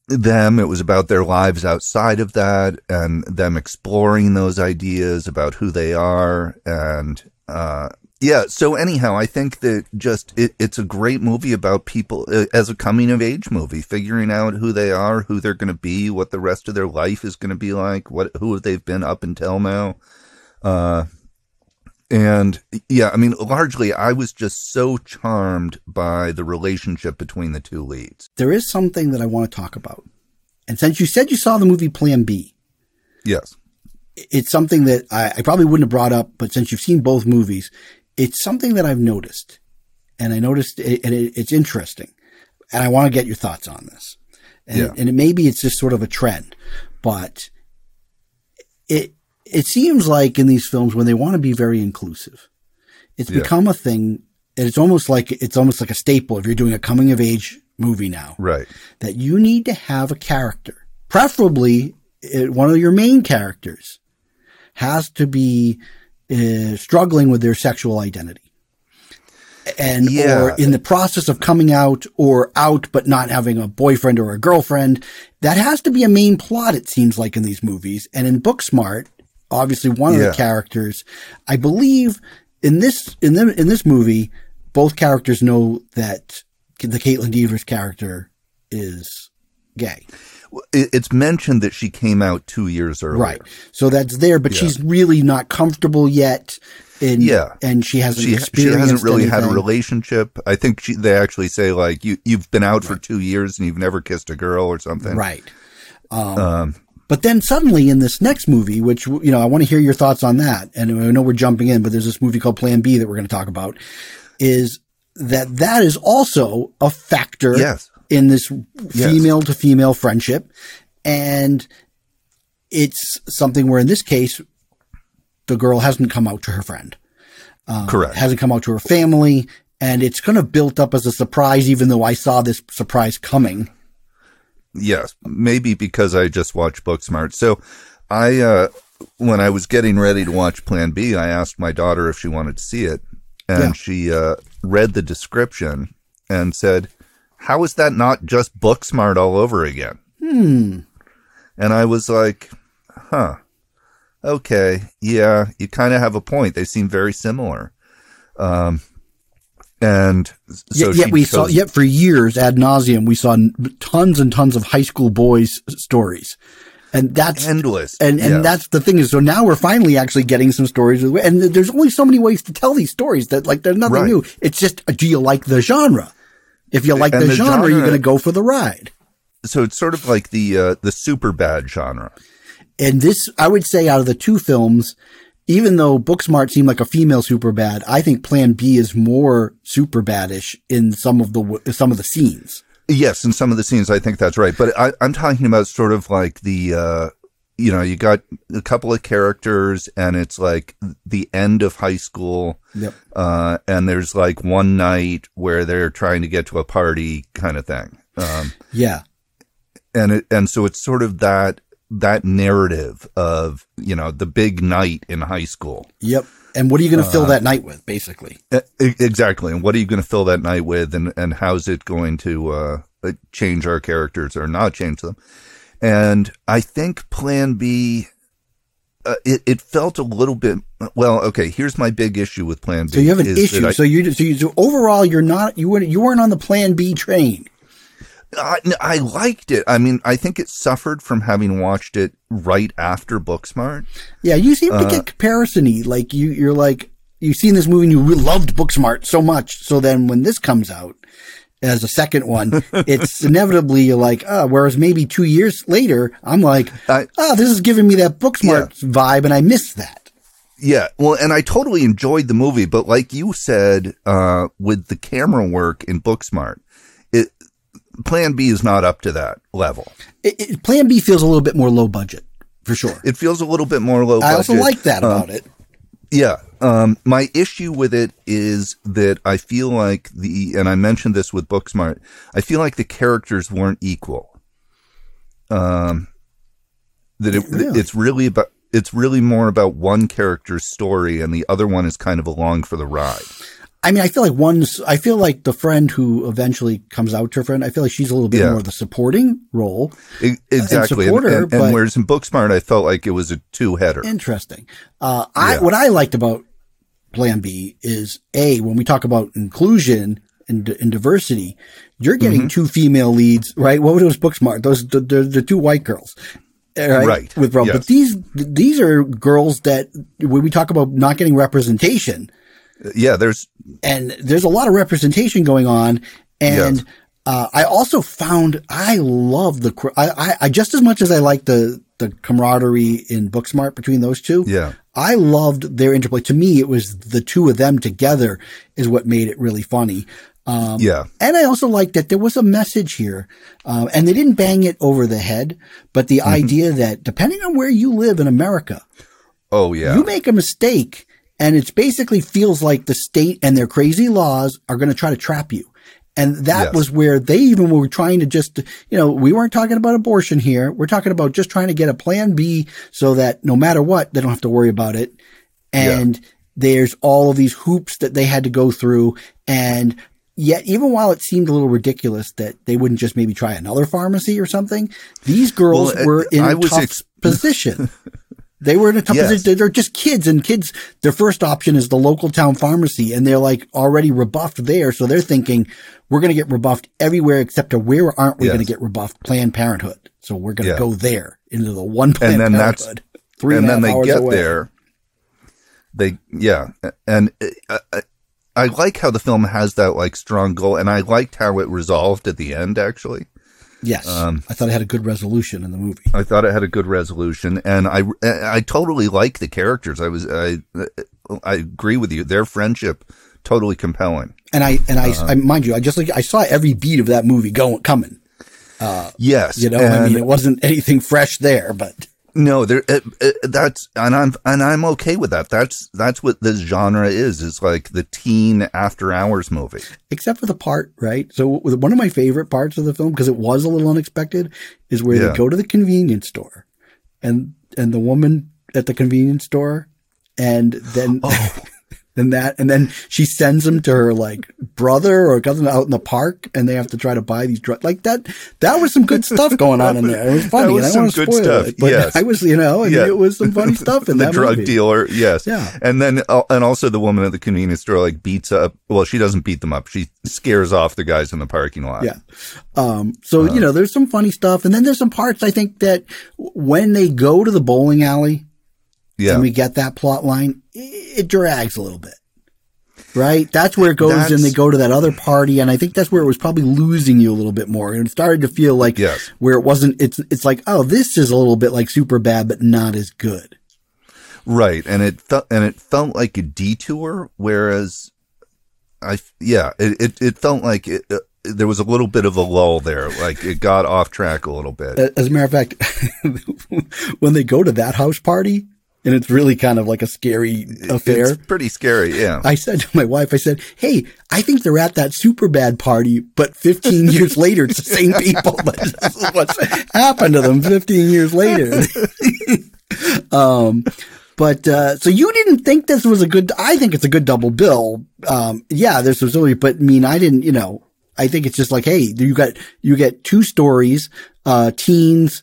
them. It was about their lives outside of that and them exploring those ideas about who they are. And uh, yeah, so anyhow, I think that just it, it's a great movie about people uh, as a coming of age movie, figuring out who they are, who they're going to be, what the rest of their life is going to be like, what who they've been up until now. Uh, and yeah, I mean, largely, I was just so charmed by the relationship between the two leads. There is something that I want to talk about. And since you said you saw the movie Plan B, Yes. it's something that I, I probably wouldn't have brought up, but since you've seen both movies, it's something that I've noticed. And I noticed it, and it, it's interesting. And I want to get your thoughts on this. And, Yeah. and it, maybe it's just sort of a trend, but it, it seems like in these films when they want to be very inclusive, it's Yeah. become a thing. And it's almost like, it's almost like a staple if you're doing a coming of age movie now Right. that you need to have a character, preferably uh, one of your main characters, has to be uh, struggling with their sexual identity. And Yeah. or in the process of coming out or out but not having a boyfriend or a girlfriend, that has to be a main plot, it seems like in these movies. And in Booksmart, obviously one of the characters, I believe in this in the, in this movie, both characters know that the Kaitlyn Dever's character is gay. It, it's mentioned that she came out two years earlier. Right. So that's there, but Yeah. she's really not comfortable yet. In, Yeah. And she hasn't She, she hasn't really had a relationship. I think she, they actually say like you you've been out for two years and you've never kissed a girl or something. Right. Um, But then suddenly in this next movie, which, you know, I want to hear your thoughts on that. And I know we're jumping in, but there's this movie called Plan B that we're going to talk about is that that is also a factor Yes. In this female to female friendship. And it's something where in this case, the girl hasn't come out to her friend. correct. hasn't come out to her family, and it's kind of built up as a surprise, even though I saw this surprise coming. Yes, maybe because I just watched Booksmart. So I, uh, when I was getting ready to watch Plan B, I asked my daughter if she wanted to see it. And Yeah. she uh, read the description and said, How is that not just Booksmart all over again? Hmm. And I was like, Huh. Okay. Yeah, you kind of have a point. They seem very similar. Um, and so yet, yet we saw, yet for years ad nauseum, we saw tons and tons of high school boys stories, and that's endless. and and Yeah. that's the thing is so now we're finally actually getting some stories and there's only so many ways to tell these stories that like there's nothing Right. new. It's just do you like the genre? If you like the, the genre, you're going to go for the ride. so it's sort of like the uh, the Superbad genre. And this, I would say, out of the two films, even though Booksmart seemed like a female Superbad, I think Plan B is more super badish in some of the some of the scenes. Yes, in some of the scenes, I think that's right. But I, I'm talking about sort of like the, uh, you know, you got a couple of characters and it's like the end of high school. Yep. Uh, and there's like one night where they're trying to get to a party kind of thing. Um, Yeah. and it, and so it's sort of that, that narrative of, you know, the big night in high school. Yep. And what are you going to Uh, fill that night with, basically? Exactly. And what are you going to fill that night with and, and how's it going to, uh, change our characters or not change them? And I think plan B, uh, it, it felt a little bit, well, okay, here's my big issue with plan B. So you have an is issue. I- so you, so you, so overall, you're not, you weren't, you weren't on the plan B train. I, I liked it. I mean, I think it suffered from having watched it right after Booksmart. Yeah. You seem Uh, to get comparison-y. Like you, you're like, you've seen this movie and you loved Booksmart so much. So then when this comes out as a second one, it's inevitably you're like, oh, whereas maybe two years later, I'm like, I- oh, this is giving me that Booksmart vibe and I miss that. Yeah, well, and I totally enjoyed the movie, but like you said, uh, with the camera work in Booksmart, it Plan B is not up to that level. It, it, plan B feels a little bit more low budget for sure. It feels a little bit more low. I also like that Uh, about it. Yeah. Um, my issue with it is that I feel like the, and I mentioned this with Booksmart, I feel like the characters weren't equal. Um, that it, Really? it's really about, it's really more about one character's story and the other one is kind of along for the ride. I mean, I feel like one's, I feel like the friend who eventually comes out to her friend, I feel like she's a little bit Yeah. more of the supporting role. Exactly. And, support her, and- and but- whereas in Booksmart, I felt like it was a two header. Interesting. Uh, I, Yeah. what I liked about Plan B is A, when we talk about inclusion and, and diversity, you're getting Mm-hmm. two female leads, right? What were those Booksmart? Those, the, the, the two white girls. uh, Right. Right. With Rob. Yes. But these, these are girls that when we talk about not getting representation, yeah, there's, and there's a lot of representation going on. And Yes. uh, I also found I love the I, I, I just as much as I like the the camaraderie in Booksmart between those two. Yeah. I loved their interplay. To me, it was the two of them together is what made it really funny. Um, yeah. and I also liked that there was a message here, um, and they didn't bang it over the head, but the Mm-hmm. idea that depending on where you live in America, Oh, yeah. you make a mistake and it basically feels like the state and their crazy laws are going to try to trap you. And that Yes. was where they even were trying to just, you know, we weren't talking about abortion here. We're talking about just trying to get a plan B so that no matter what, they don't have to worry about it. And there's all of these hoops that they had to go through. And yet, even while it seemed a little ridiculous that they wouldn't just maybe try another pharmacy or something, these girls Well, were in I a tough ex- position. They were in a tough Yes. They're just kids and kids. Their first option is the local town pharmacy and they're like already rebuffed there. So they're thinking we're going to get rebuffed everywhere except to where aren't we Yes. going to get rebuffed? Planned Parenthood. So we're going to Yeah. go there into the one Planned and then that's Three and and then they get away. there they yeah and uh, uh, i like how the film has that like strong goal and i liked how it resolved at the end actually Yes. Um, I thought it had a good resolution in the movie. i thought it had a good resolution and i i totally like the characters i was i i agree with you their friendship totally compelling And I, and I, Uh-huh. I mind you, I just like, I saw every beat of that movie going, coming. Uh, yes You know, I mean, it wasn't anything fresh there, but No, there. It, it, that's and I'm and I'm okay with that. That's that's what this genre is. It's like the teen after hours movie. except for the part, right? So one of my favorite parts of the film, because it was a little unexpected, is where Yeah. they go to the convenience store and, and the woman at the convenience store and then, Oh. and that, and then she sends them to her like brother or cousin out in the park and they have to try to buy these drugs like that. That was some good stuff going on in there. It was funny. was and I some good stuff, it, but yes. I was, you know, Yeah. it was some funny stuff in the that drug movie. dealer, yes. Yeah. And then uh, and also the woman at the convenience store like beats up. Well, she doesn't beat them up. She scares off the guys in the parking lot. Yeah. Um, so, you know, there's some funny stuff. And then there's some parts I think that when they go to the bowling alley yeah. and we get that plot line, it drags a little bit. Right? That's where it goes and they go to that other party. And I think that's where it was probably losing you a little bit more. And it started to feel like Yes. where it wasn't, it's, it's like, oh, this is a little bit like Superbad, but not as good. Right, and it felt and it felt like a detour, whereas I yeah, it it, it felt like it, uh, there was a little bit of a lull there. Like it got off track a little bit. As a matter of fact, when they go to that house party, and it's really kind of like a scary affair. It's pretty scary, yeah. I said to my wife, I said, Hey, I think they're at that Superbad party, but 15 years later, it's the same people. But this is what's happened to them 15 years later. um, but, uh, so you didn't think this was a good, I think it's a good double bill. Um, yeah, there's some story, but I mean, I didn't, you know, I think it's just like, Hey, you got, you get two stories, uh, teens,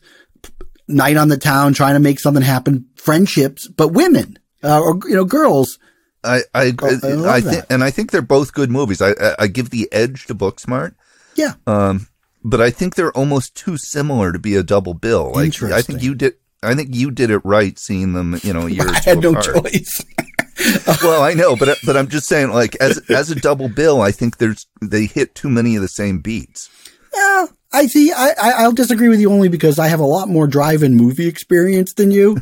night on the town, trying to make something happen, friendships, but women, uh, or, you know, girls. I, I, Oh, I I think, and I think they're both good movies. I, I, I give the edge to Booksmart. Yeah. Um, but I think they're almost too similar to be a double bill. Like, I think you did, I think you did it right seeing them, you know, a year I had no apart. choice. well, I know, but but I'm just saying, like as as a double bill, I think there's they hit too many of the same beats. Yeah, I see. I, I I'll disagree with you only because I have a lot more drive-in movie experience than you,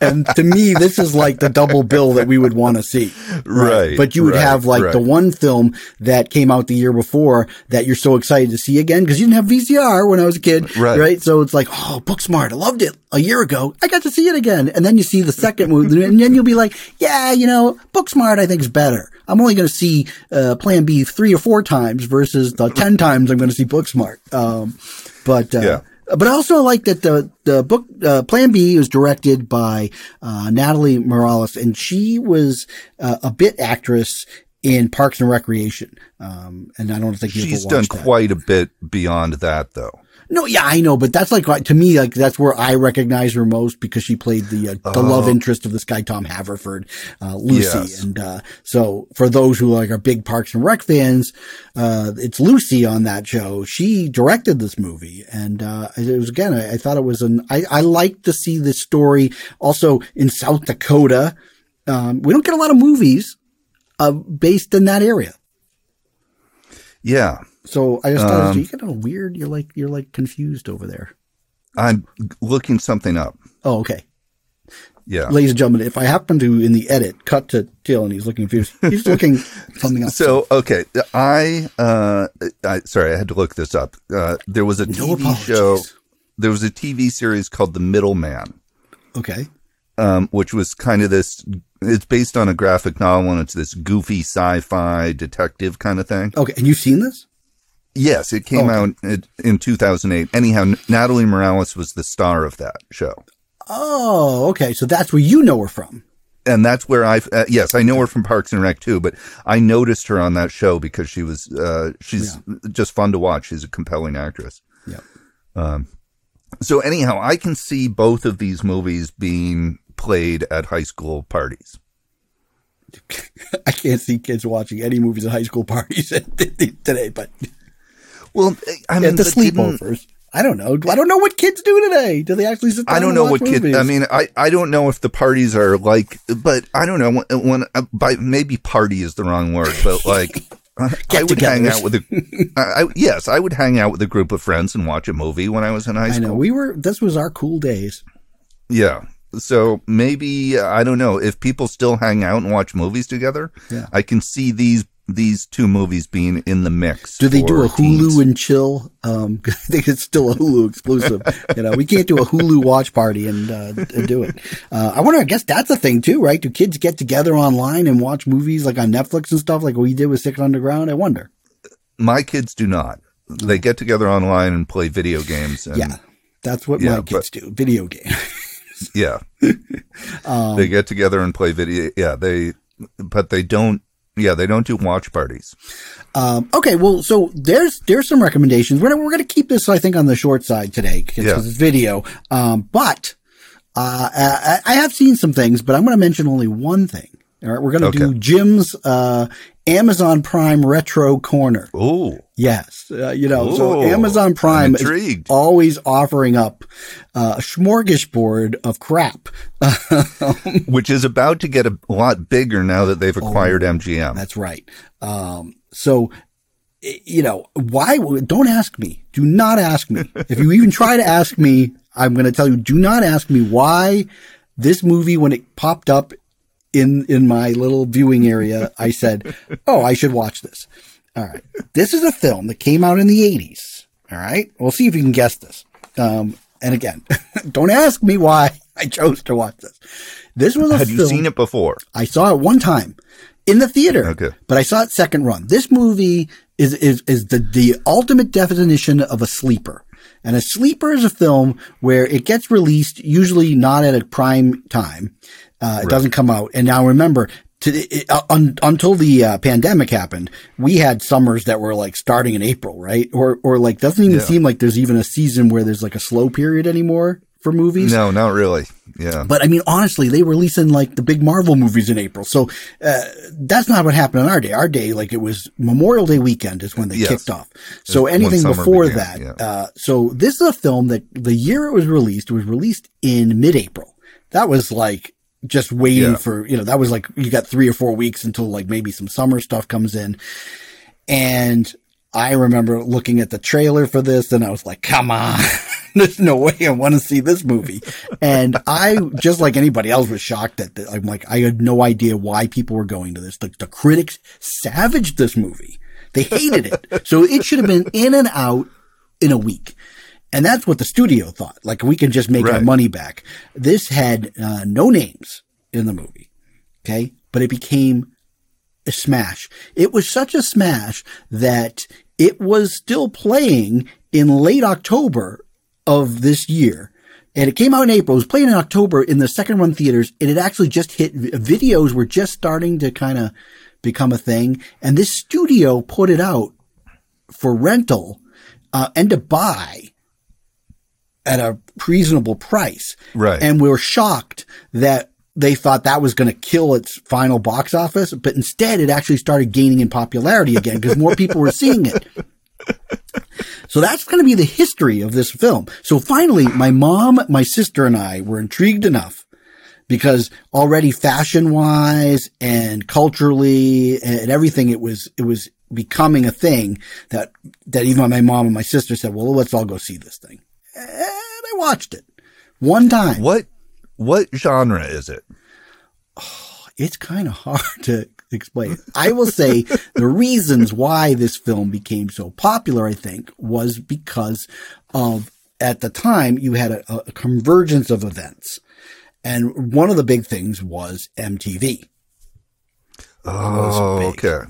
and to me, this is like the double bill that we would want to see. Right, But you would right, have like right. the one film that came out the year before that you're so excited to see again because you didn't have VCR when I was a kid, Right. Right. So it's like, oh, Booksmart, I loved it a year ago. I got to see it again, and then you see the second movie, and then you'll be like, yeah, you know, Booksmart, I think is better. I'm only going to see uh, Plan B three or four times versus the ten times I'm going to see Booksmart. Um, but uh, Yeah. but I also like that the the book uh, Plan B was directed by uh, Natalie Morales, and she was uh, a bit actress in Parks and Recreation. Um, and I don't think She's done that. quite a bit beyond that, though. No, yeah, I know, but that's like to me, like that's where I recognize her most because she played the uh, the love interest of this guy Tom Haverford, uh, Lucy, Oh. Yes. and uh, so for those who like are big Parks and Rec fans, uh, it's Lucy on that show. She directed this movie, and uh, it was again, I, I thought it was an I I like to see this story also in South Dakota. Um, we don't get a lot of movies uh, based in that area. Yeah, So I just thought Um, you get a weird. You're like you're like confused over there. I'm looking something up. Oh, okay. Yeah. ladies and gentlemen, if I happen to in the edit cut to Jill and he's looking confused, he's looking something up. So okay, I uh, I sorry, I had to look this up. Uh, there was a TV show. There was a TV series called The Middleman, okay, um, which was kind of this. It's based on a graphic novel, and it's this goofy sci-fi detective kind of thing. okay, and you've seen this? Yes, it came Oh. out in, in 2008. Anyhow, Natalie Morales was the star of that show. Oh, okay. So that's where you know her from. and that's where I uh, yes I know her from Parks and Rec too, but I noticed her on that show because she was uh, she's just fun to watch. She's a compelling actress. Yeah. So anyhow, I can see both of these movies being played at high school parties. I can't see kids watching any movies at high school parties today, but Well, I mean, the sleepovers. I don't know. I don't know what kids do today. Do they actually sit down I don't know what kid. movies? I mean, I, I don't know if the parties are like, but I don't know when, when uh, by maybe party is the wrong word, but like. I I would hang out with a, I, I- yes, I would hang out with a group of friends and watch a movie when I was in high I school. know we were. This was our cool days. Yeah. So maybe I don't know if people still hang out and watch movies together. Yeah. I can see these these two movies being in the mix. Do they do a Hulu teens. and chill? Um, I think it's still a Hulu exclusive. you know, we can't do a Hulu watch party and, uh, and do it. Uh, I wonder. I guess that's a thing too, right? Do kids get together online and watch movies like on Netflix and stuff, like we did with Six Underground? I wonder. My kids do not. They get together online and play video games. And, Yeah, that's what Yeah, my kids do. Video game. yeah. Um, they get together and play video. Yeah, they, but they don't. Yeah, they don't do watch parties. Um, okay, well, so there's there's some recommendations. We're gonna, we're going to keep this, I think, on the short side today because Yeah. it's video. Um, but uh, I, I have seen some things, but I'm going to mention only one thing. All right, we're going to do Okay. Jim's uh, Amazon Prime Retro Corner. Oh, Yes, uh, you know, so Amazon Prime is always offering up uh, a smorgasbord of crap. which is about to get a lot bigger now that they've acquired MGM. Oh, That's right. Um, so, you know, why? Don't ask me. Do not ask me. if you even try to ask me, I'm going to tell you, do not ask me why this movie, when it popped up in, in my little viewing area, I said, Oh, I should watch this. All right. This is a film that came out in the 80s. All right. We'll see if you can guess this. Um, and again, don't ask me why I chose to watch this. This was a Had film. you seen it before? I saw it one time in the theater. Okay. But I saw it second run. This movie is, is, is the, the ultimate definition of a sleeper. And a sleeper is a film where it gets released, usually not at a prime time. Uh, it doesn't come out. And now remember, to, uh, un, until the uh, pandemic happened, we had summers that were like starting in April, right? Or, or like doesn't even Yeah. seem like there's even a season where there's like a slow period anymore for movies. No, not really. Yeah. But I mean, honestly, they release in like the big Marvel movies in April. So, uh, that's not what happened on our day. Our day, like it was Memorial Day weekend is when they Yes. kicked off. So when anything before began, that, yeah. uh, so this is a film that the year it was released was released in mid-April. That was like just waiting Yeah. for, you know, that was like you got three or four weeks until like maybe some summer stuff comes in. And I remember looking at the trailer for this and I was like, come on. There's no way I want to see this movie. And I, just like anybody else, was shocked at that. I'm like, I had no idea why people were going to this. The, the critics savaged this movie. They hated it. So it should have been in and out in a week. And that's what the studio thought. Like, we can just make our money back. This had uh, no names in the movie. Okay. But it became a smash. It was such a smash that it was still playing in late October of this year. And it came out in April. It was playing in October in the second run theaters and it actually just hit videos were just starting to kind of become a thing. And this studio put it out for rental, uh, and to buy at a reasonable price. Right. And we were shocked that they thought that was going to kill its final box office, but instead it actually started gaining in popularity again because more people were seeing it. So that's going to be the history of this film. So finally, my mom, my sister and I were intrigued enough because already fashion wise and culturally and everything, it was, it was becoming a thing that, that even my mom and my sister said, well, let's all go see this thing. And I watched it one time. what what genre is it? it's kind of hard to explain. I will say the reasons why this film became so popular, I think, was because of at the time you had a, a convergence of events. And one of the big things was MTV. Oh, okay.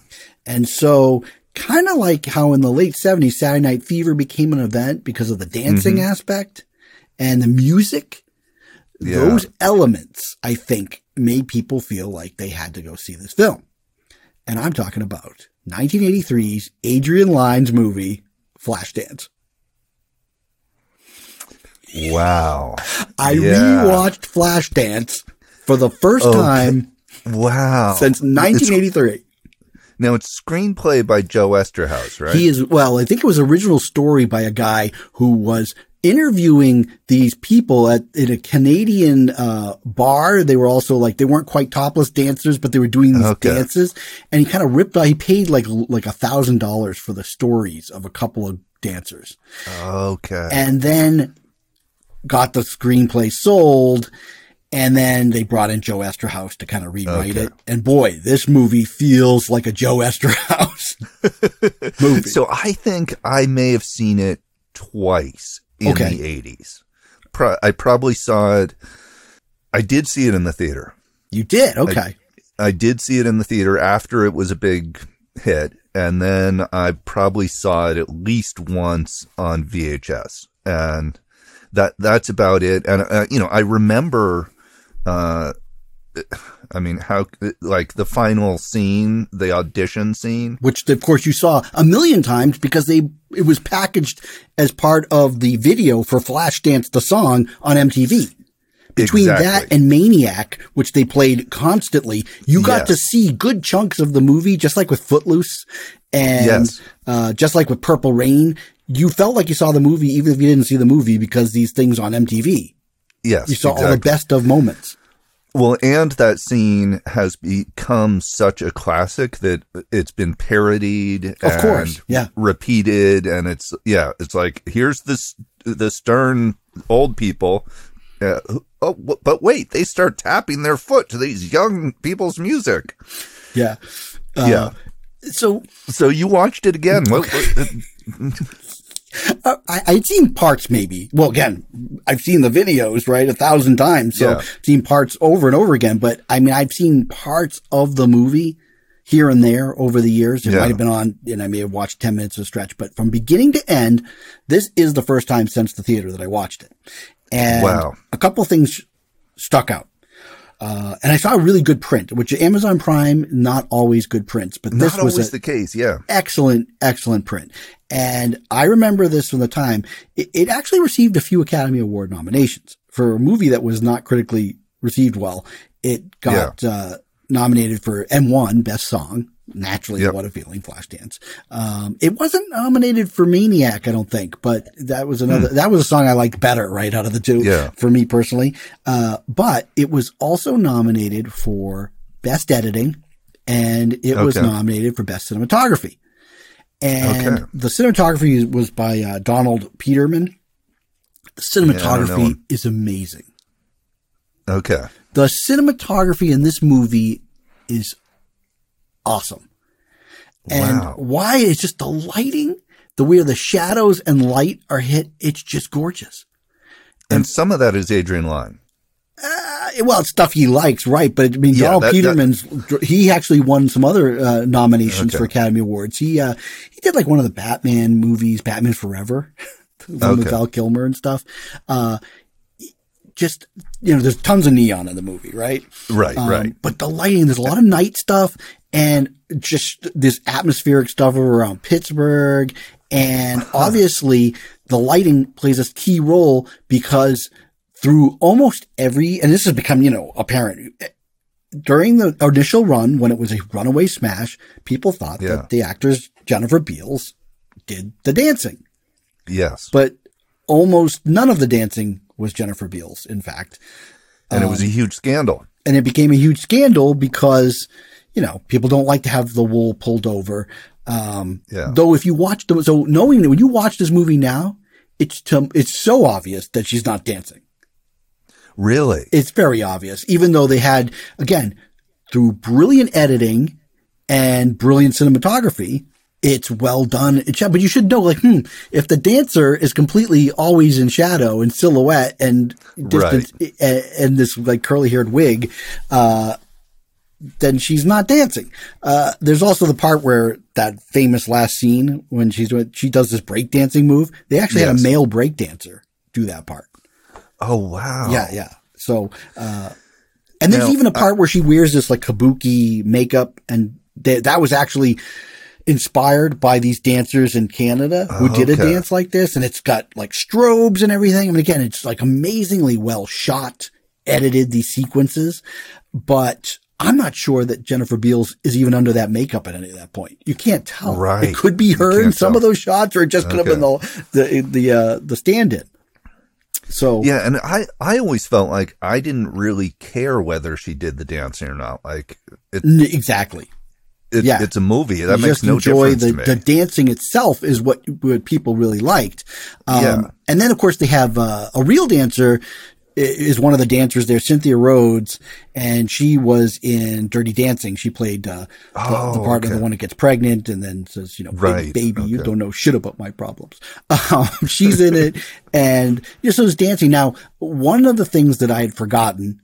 And so kind of like how in the late 70s Saturday Night Fever became an event because of the dancing mm-hmm. aspect and the music. Yeah. Those elements, I think, made people feel like they had to go see this film. And I'm talking about 1983's Adrian Lyne's movie, Flashdance. Wow. I Yeah. rewatched Flashdance for the first Okay. time Wow. since 1983. Now it's screenplay by Joe Eszterhas, right? He is, well, I think it was original story by a guy who was interviewing these people at in a Canadian uh, bar. They were also like they weren't quite topless dancers, but they were doing these Okay. dances. And he kind of ripped. Off he paid like like a thousand dollars for the stories of a couple of dancers, okay. and then got the screenplay sold. And then they brought in Joe Eszterhas to kind of rewrite Okay. it. And boy, this movie feels like a Joe Eszterhas movie. so I think I may have seen it twice in Okay. the 80s. Pro- I probably saw it. I did see it in the theater. you did? Okay. I did see it in the theater after it was a big hit, and then I probably saw it at least once on VHS, and that that's about it. And uh, you know, I remember, uh, I mean, how like the final scene, the audition scene. which of course you saw a million times because they it was packaged as part of the video for Flashdance the song on MTV. Between that and Maniac, which they played constantly, you got Yes. to see good chunks of the movie, just like with Footloose and Yes. uh, just like with Purple Rain. You felt like you saw the movie even if you didn't see the movie because these things on MTV. Yes, You saw all the best of moments. Well, and that scene has become such a classic that it's been parodied, Of and course, yeah. repeated, and it's yeah, it's like here's this the stern old people. Uh, oh, but wait, they start tapping their foot to these young people's music. Yeah. yeah, So So you watched it again. What, what, uh, I, I'd seen parts maybe. Well, again, I've seen the videos, right? A thousand times. So Yeah. Seen parts over and over again. But I mean, I've seen parts of the movie here and there over the years. It Yeah. might have been on, and I may have watched 10 minutes of stretch, but from beginning to end, this is the first time since the theater that I watched it. And Wow. a couple things stuck out. Uh, and I saw a really good print, which Amazon Prime, not always good prints, but this not was always the case. Yeah. excellent, excellent print. And I remember this from the time it, it actually received a few Academy Award nominations for a movie that was not critically received well. It got uh, nominated for M1 Best Song. Naturally, Yep. what a feeling, Flashdance. Um, it wasn't nominated for Maniac, I don't think, but that was another. That was a song I liked better, right out of the two, Hmm. Yeah. for me personally. Uh, but it was also nominated for Best Editing, and it was nominated for Best Cinematography. And Okay. the cinematography was by uh, Donald Peterman. The cinematography him. is amazing. Okay. The cinematography in this movie is awesome. And Wow. why is just the lighting, the way the shadows and light are hit, it's just gorgeous. And some of that is Adrian Lyne. Uh, well, it's stuff he likes, right? But I mean, Yeah, Donald that- that- Peterman's he actually won some other uh, nominations Okay. for Academy Awards. He uh, he did like one of the Batman movies, Batman Forever, the one with Okay. Val Kilmer and stuff. Uh, just you know, there's tons of neon in the movie, right? Right. Um, right. But the lighting, there's a lot of night stuff and just this atmospheric stuff around Pittsburgh. And obviously the lighting plays a key role because through almost every, and this has become, you know, apparent during the initial run when it was a runaway smash, people thought Yeah. that the actors Jennifer Beals did the dancing, Yes. but almost none of the dancing was Jennifer Beals, in fact and it um, was a huge scandal. and it became a huge scandal because you know people don't like to have the wool pulled over. Um, Yeah. Though if you watch the so knowing that when you watch this movie now, it's to, it's so obvious that she's not dancing. Really? It's very obvious, even though they had again through brilliant editing and brilliant cinematography. It's well done. But you should know, like, hmm, if the dancer is completely always in shadow and silhouette and distance and, and this like curly haired wig, uh, then she's not dancing. Uh, there's also the part where that famous last scene when she's doing, she does this break dancing move. They actually had a male break dancer do that part. Oh wow. Yeah, yeah. So, uh, and there's Now, even a part where she wears this like kabuki makeup, and th- that was actually inspired by these dancers in Canada who did a dance like this, and it's got like strobes and everything. And again, it's like amazingly well shot, edited these sequences, but. I'm not sure that Jennifer Beals is even under that makeup at any of that point. You can't tell. Right. It could be her in some tell. of those shots, or it just could have been the the the uh, the stand-in. So Yeah, and I I always felt like I didn't really care whether she did the dancing or not. Like it, exactly. it Yeah. it's a movie that You makes just no enjoy difference the, to me. the dancing itself is what, what people really liked. Um, Yeah. and then of course they have, uh, a real dancer is one of the dancers there, Cynthia Rhodes, and she was in Dirty Dancing. She played, uh, the, the Oh, part of the one that gets pregnant and then says, you know, Right, baby, baby you don't know shit about my problems. Um, she's in it and just it's dancing. Now, one of the things that I had forgotten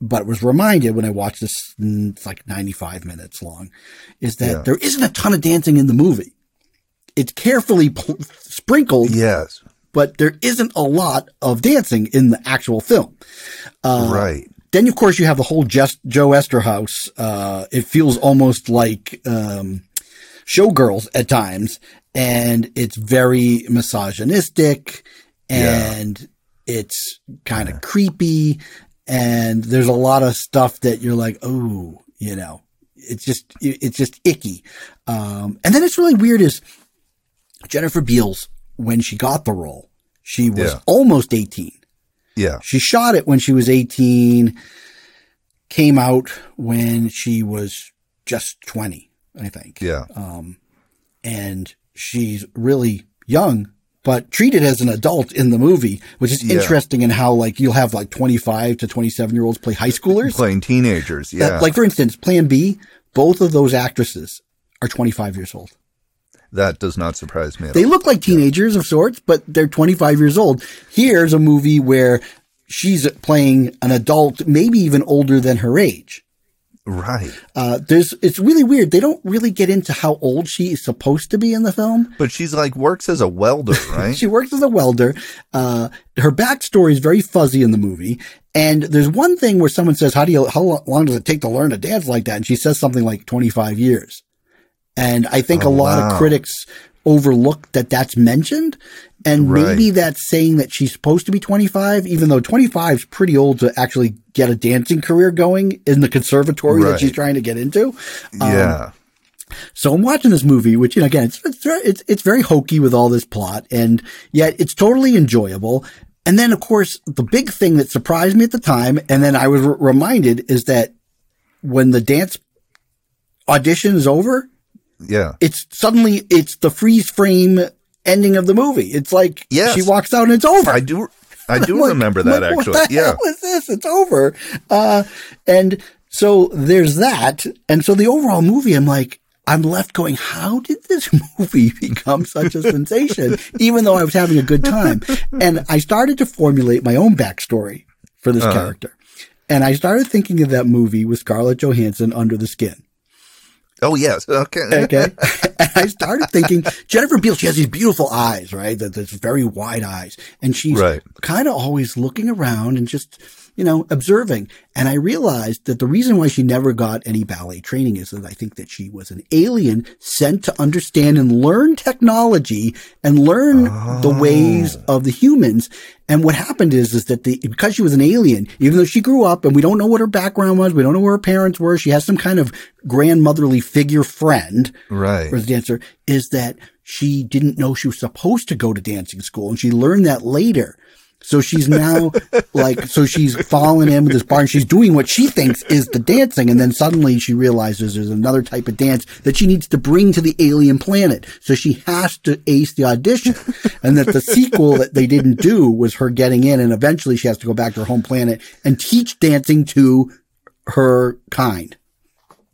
but was reminded when I watched this, mm, it's like 95 minutes long, is that Yeah. there isn't a ton of dancing in the movie. It's carefully pl- sprinkled, yes, but there isn't a lot of dancing in the actual film. Uh, right. Then, of course, you have the whole Just Joe Eszterhas. Uh, it feels almost like um, showgirls at times, and it's very misogynistic, and it's kind of creepy, and there's a lot of stuff that you're like, oh, you know, it's just it's just icky. Um, and then it's really weird is Jennifer Beals when she got the role, she was Yeah. almost 18. Yeah, She shot it when she was 18, came out when she was just 20, I think. yeah, um, And she's really young, but treated as an adult in the movie, which is Yeah. interesting in how like you'll have like 25 to 27 year olds play high schoolers. playing teenagers. Yeah, Like for instance, Plan B, both of those actresses are 25 years old. That does not surprise me. At They all. look like teenagers of sorts, but they're 25 years old. Here's a movie where she's playing an adult, maybe even older than her age. right. Uh, there's, it's really weird. They don't really get into how old she is supposed to be in the film. But she's like works as a welder, right? She works as a welder. Uh, her backstory is very fuzzy in the movie. And there's one thing where someone says, how do you, how long does it take to learn to dance like that? And she says something like 25 years. And I think Oh, a lot wow. of critics overlook that that's mentioned. And Right. maybe that's saying that she's supposed to be 25, even though 25 is pretty old to actually get a dancing career going in the conservatory that she's trying to get into. Um, yeah. So I'm watching this movie, which, you know, again, it's, it's, very- it's, it's very hokey with all this plot and yet it's totally enjoyable. And then, of course, the big thing that surprised me at the time, and then I was r- reminded is that when the dance audition is over, Yeah. it's suddenly, it's the freeze frame ending of the movie. It's like Yes. she walks out and it's over. I do. I do like- remember that like, actually. What the Yeah. hell is this? It's over. Uh, and so there's that. And so the overall movie, I'm like, I'm left going, how did this movie become such a sensation? Even though I was having a good time. And I started to formulate my own backstory for this Uh-huh. character. And I started thinking of that movie with Scarlett Johansson under the skin. Oh yes. Okay. Okay. and I started thinking, Jennifer Beal, she has these beautiful eyes, right? That that's very wide eyes. And she's Right. kind of always looking around and just, you know, observing. And I realized that the reason why she never got any ballet training is that I think that she was an alien sent to understand and learn technology and learn the ah. ways of the humans. And what happened is, is that the, because she was an alien, even though she grew up and we don't know what her background was, we don't know where her parents were, she has some kind of grandmotherly figure friend Right. or the dancer is that she didn't know she was supposed to go to dancing school and she learned that later. So she's now like, so she's fallen in with this bar and she's doing what she thinks is the dancing. And then suddenly she realizes there's another type of dance that she needs to bring to the alien planet. So she has to ace the audition and that the sequel that they didn't do was her getting in and eventually she has to go back to her home planet and teach dancing to her kind.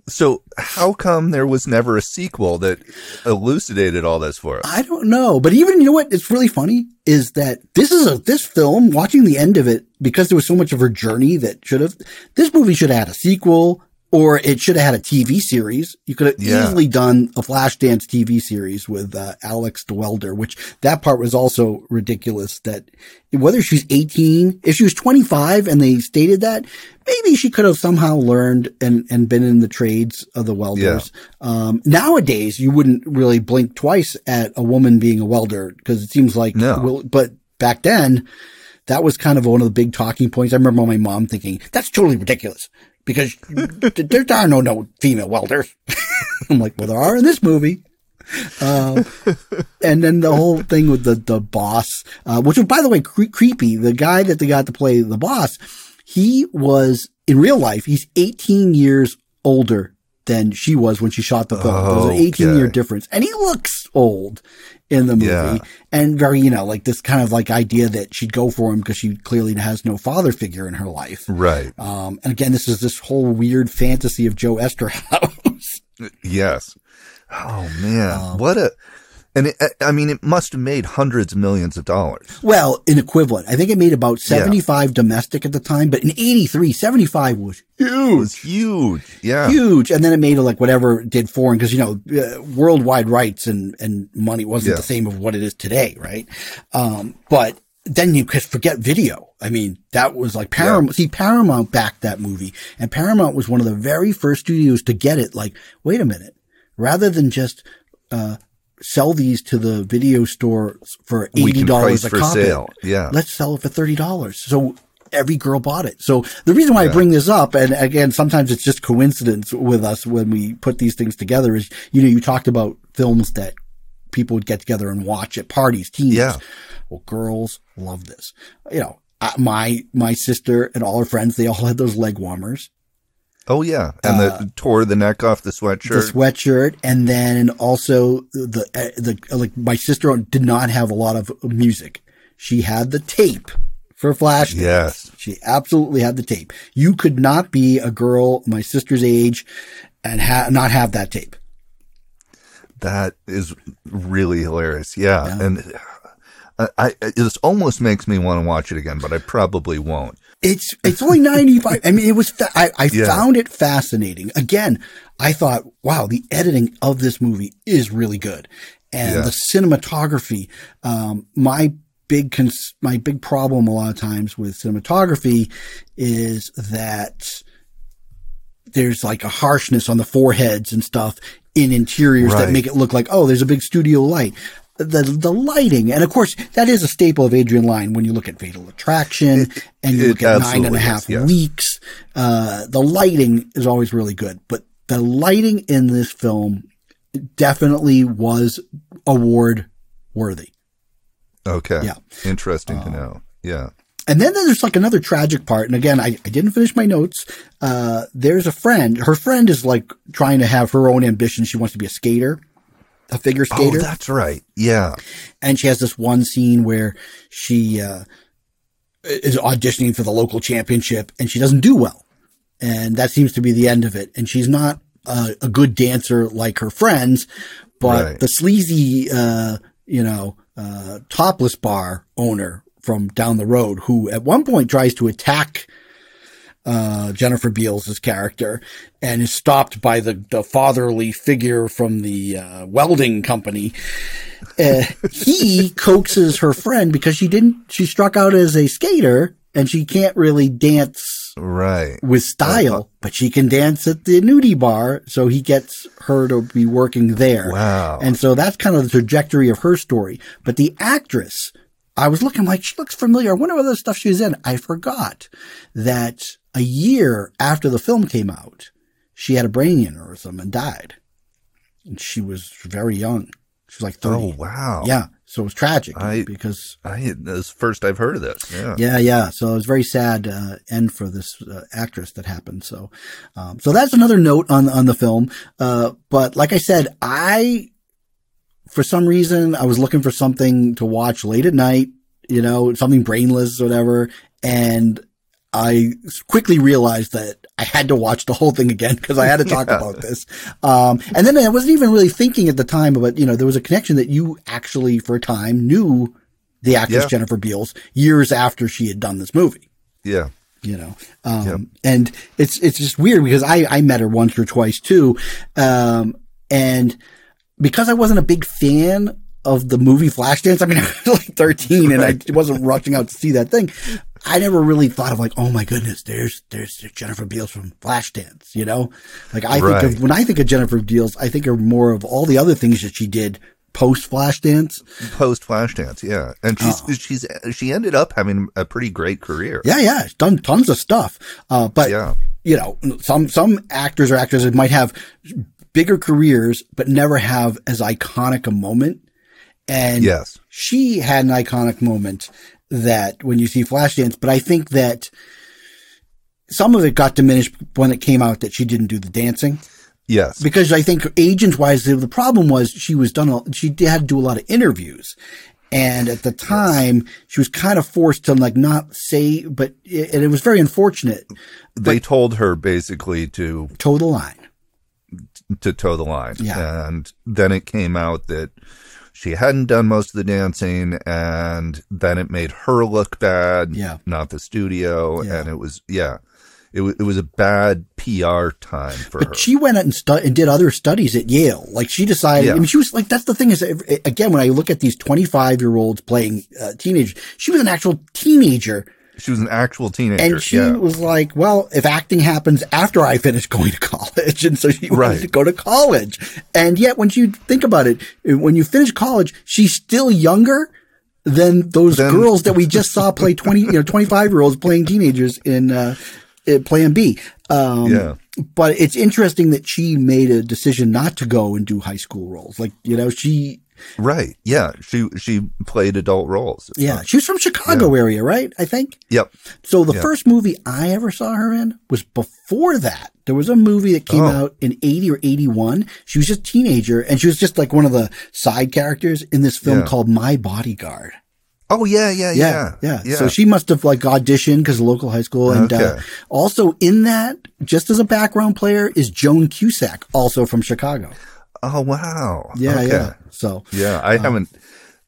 So how come there was never a sequel that elucidated all this for us? I don't know, but even you know what? It's really funny is that this is a this film. Watching the end of it because there was so much of her journey that should have this movie should have had a sequel or it should have had a TV series. You could have Yeah. easily done a Flashdance TV series with uh, Alex the welder, which that part was also ridiculous. That whether she's 18, if she was 25 and they stated that, maybe she could have somehow learned and, and been in the trades of the welders. Um, nowadays, you wouldn't really blink twice at a woman being a welder because it seems like, No. well, but back then, that was kind of one of the big talking points. I remember my mom thinking, that's totally ridiculous because there are no, no female welders. I'm like, well, there are in this movie. Um, and then the whole thing with the, the boss, uh, which was, by the way, cre- creepy. The guy that they got to play the boss, he was in real life, he's 18 years older than she was when she shot the film. There's an 18 year difference and he looks old in the movie Yeah. and very, you know, like this kind of like idea that she'd go for him because she clearly has no father figure in her life. Right. Um, and again, this is this whole weird fantasy of Joe Eszterhas. Yes. Oh man, Um, what a! And it, I mean, it must have made hundreds of millions of dollars. well, in equivalent. I think it made about 75 domestic at the time, but in 83, 75 was It huge. was huge. Yeah. Huge. And then it made like whatever it did foreign because, you know, uh, worldwide rights and, and money wasn't Yeah. the same of what it is today. Right. Um, but then you could forget video. I mean, that was like Paramount. See, Paramount backed that movie and Paramount was one of the very first studios to get it. Like, wait a minute, rather than just, uh, sell these to the video store for eighty dollars a copy. sale. Yeah. Let's sell it for thirty dollars. So every girl bought it. So the reason why I bring this up, and again, sometimes it's just coincidence with us when we put these things together, is you know you talked about films that people would get together and watch at parties, teens. Yeah. Well, girls love this. You know, my my sister and all her friends, they all had those leg warmers. Oh yeah, and the tore the neck off the sweatshirt. Uh, the sweatshirt, and then also the uh, the like my sister did not have a lot of music. She had the tape for Flash. yes. She absolutely had the tape. You could not be a girl my sister's age and ha- not have that tape. That is really hilarious. Yeah. Yeah. And I, I, it almost makes me want to watch it again, but I probably won't. It's it's only ninety five. I mean, it was. Fa- I, I Yeah. found it fascinating. Again, I thought, wow, the editing of this movie is really good, and Yeah. the cinematography. Um, my big cons- my big problem a lot of times with cinematography is that there's like a harshness on the foreheads and stuff in interiors that make it look like oh, there's a big studio light. The the lighting, and of course, that is a staple of Adrian Lyne when you look at Fatal Attraction and you look at nine and a half is, yes. weeks. Uh, the lighting is always really good, but the lighting in this film definitely was award worthy. Okay. Yeah. Uh, Interesting to know. Yeah. And then there's like another tragic part. And again, I, I didn't finish my notes. Uh, there's a friend. Her friend is like trying to have her own ambition. She wants to be a skater, a figure skater. Oh, that's right. Yeah. and she has this one scene where she uh, is auditioning for the local championship and she doesn't do well and that seems to be the end of it and she's not a, a good dancer like her friends but Right. the sleazy uh, you know uh, topless bar owner from down the road who at one point tries to attack uh, Jennifer Beals' character and is stopped by the, the fatherly figure from the uh, welding company. Uh, he coaxes her friend because she didn't, she struck out as a skater and she can't really dance Right. with style, but she can dance at the nudie bar. So he gets her to be working there. Wow. And so that's kind of the trajectory of her story. But the actress, I was looking like she looks familiar. I wonder what other stuff she was in. I forgot that a year after the film came out, she had a brain aneurysm and died. And she was very young. She was like 30. Oh, wow. Yeah. So it was tragic I- because I, this is first I've heard of this. Yeah. yeah, yeah. So it was very sad uh, end for this uh, actress that happened. So, um, so that's another note on on the film. Uh, but like I said, I for some reason I was looking for something to watch late at night. You know, something brainless or whatever, and I quickly realized that I had to watch the whole thing again because I had to talk about this. Um, and then I wasn't even really thinking at the time about, you know, there was a connection that you actually for a time knew the actress Yeah. Jennifer Beals years after she had done this movie, Yeah. you know. Um, and it's, it's just weird because I, I met her once or twice too. Um, and because I wasn't a big fan of the movie Flashdance, I mean, I was like 13 and I wasn't rushing out to see that thing. I never really thought of like, oh my goodness, there's, there's Jennifer Beals from Flashdance, you know? Like I think of, when I think of Jennifer Beals, I think of more of all the other things that she did post Flashdance. Post Flashdance. Yeah. And she's, she's, she ended up having a pretty great career. Oh. Yeah, yeah, she's done tons of stuff. Uh, but Yeah. you know, some some actors or actresses might have bigger careers, but never have as iconic a moment. And Yes. she had an iconic moment that when you see Flashdance, but I think that some of it got diminished when it came out that she didn't do the dancing Yes. because I think agent wise, the, problem was she was done, a- she had to do a lot of interviews. And at the time, she was kind of forced to like not say, but it, and it was very unfortunate. they told her basically to Toe the line. to toe the line. Yeah. And then it came out that she hadn't done most of the dancing and then it made her look bad, Yeah. not the studio. Yeah. And it was, yeah, it, was it was a bad PR time for her. But she went out and, stu- and did other studies at Yale. Like she decided, Yeah. I mean, she was like, that's the thing is, again, when I look at these 25 year olds playing uh, teenagers, she was an actual teenager. She was an actual teenager. And she yeah. was like, well, if acting happens after I finish going to college. And so she wanted Right. to go to college. And yet when you think about it, when you finish college, she's still younger than those Then- girls that we just saw play 20, you know, 25 year olds playing teenagers in, uh, uh, Plan B. Um, Yeah. but it's interesting that she made a decision not to go and do high school roles. Like, you know, she, Right. Yeah. She, she played adult roles. yeah, she was from Chicago area, right? I think. Yep. So the Yeah. first movie I ever saw her in was before that. There was a movie that came Oh. out in 80 or 81. She was just a teenager and she was just like one of the side characters in this film Yeah. called My Bodyguard. Oh, yeah. Yeah. Yeah, Yeah. yeah. So she must have like auditioned because local high school. And uh, also in that, just as a background player, is Joan Cusack, also from Chicago. Oh wow. Yeah, Okay. yeah. So Yeah, I haven't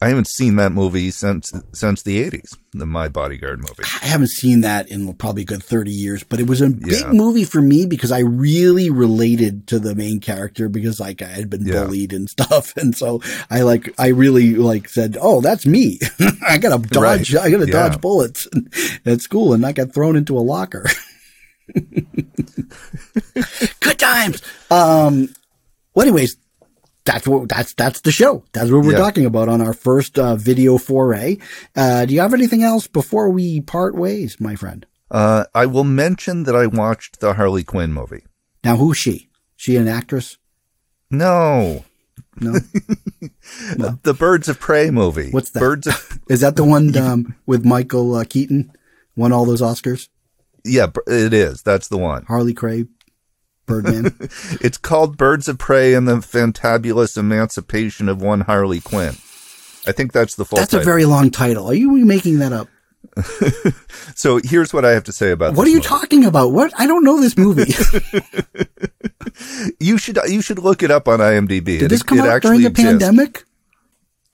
I haven't seen that movie since since the 80s, the My Bodyguard movie. I haven't seen that in probably a good 30 years, but it was a big Yeah. movie for me because I really related to the main character because like I had been Yeah. bullied and stuff. And so I like, I really like said, Oh, that's me. I gotta dodge, Right. I gotta Yeah. dodge bullets at school and not get thrown into a locker. good times. Um, well, anyways, that's what that's that's the show. That's what we're Yeah. talking about on our first uh, video foray. Uh, do you have anything else before we part ways, my friend? Uh, I will mention that I watched the Harley Quinn movie. Now, who's she? She an actress? No, No, the Birds of Prey movie. What's that? Birds of is that the one um, with Michael uh, Keaton? Won all those Oscars. Yeah, it is. That's the one. Harley Cray, Birdman. It's called Birds of Prey and the Fantabulous Emancipation of One Harley Quinn. I think that's the full That's a very long title. Are you making that up? so here's what I have to say about What are you movie. talking about? What? I don't know this movie. You should you should look it up on IMDb. Did this come it out during the exists. pandemic?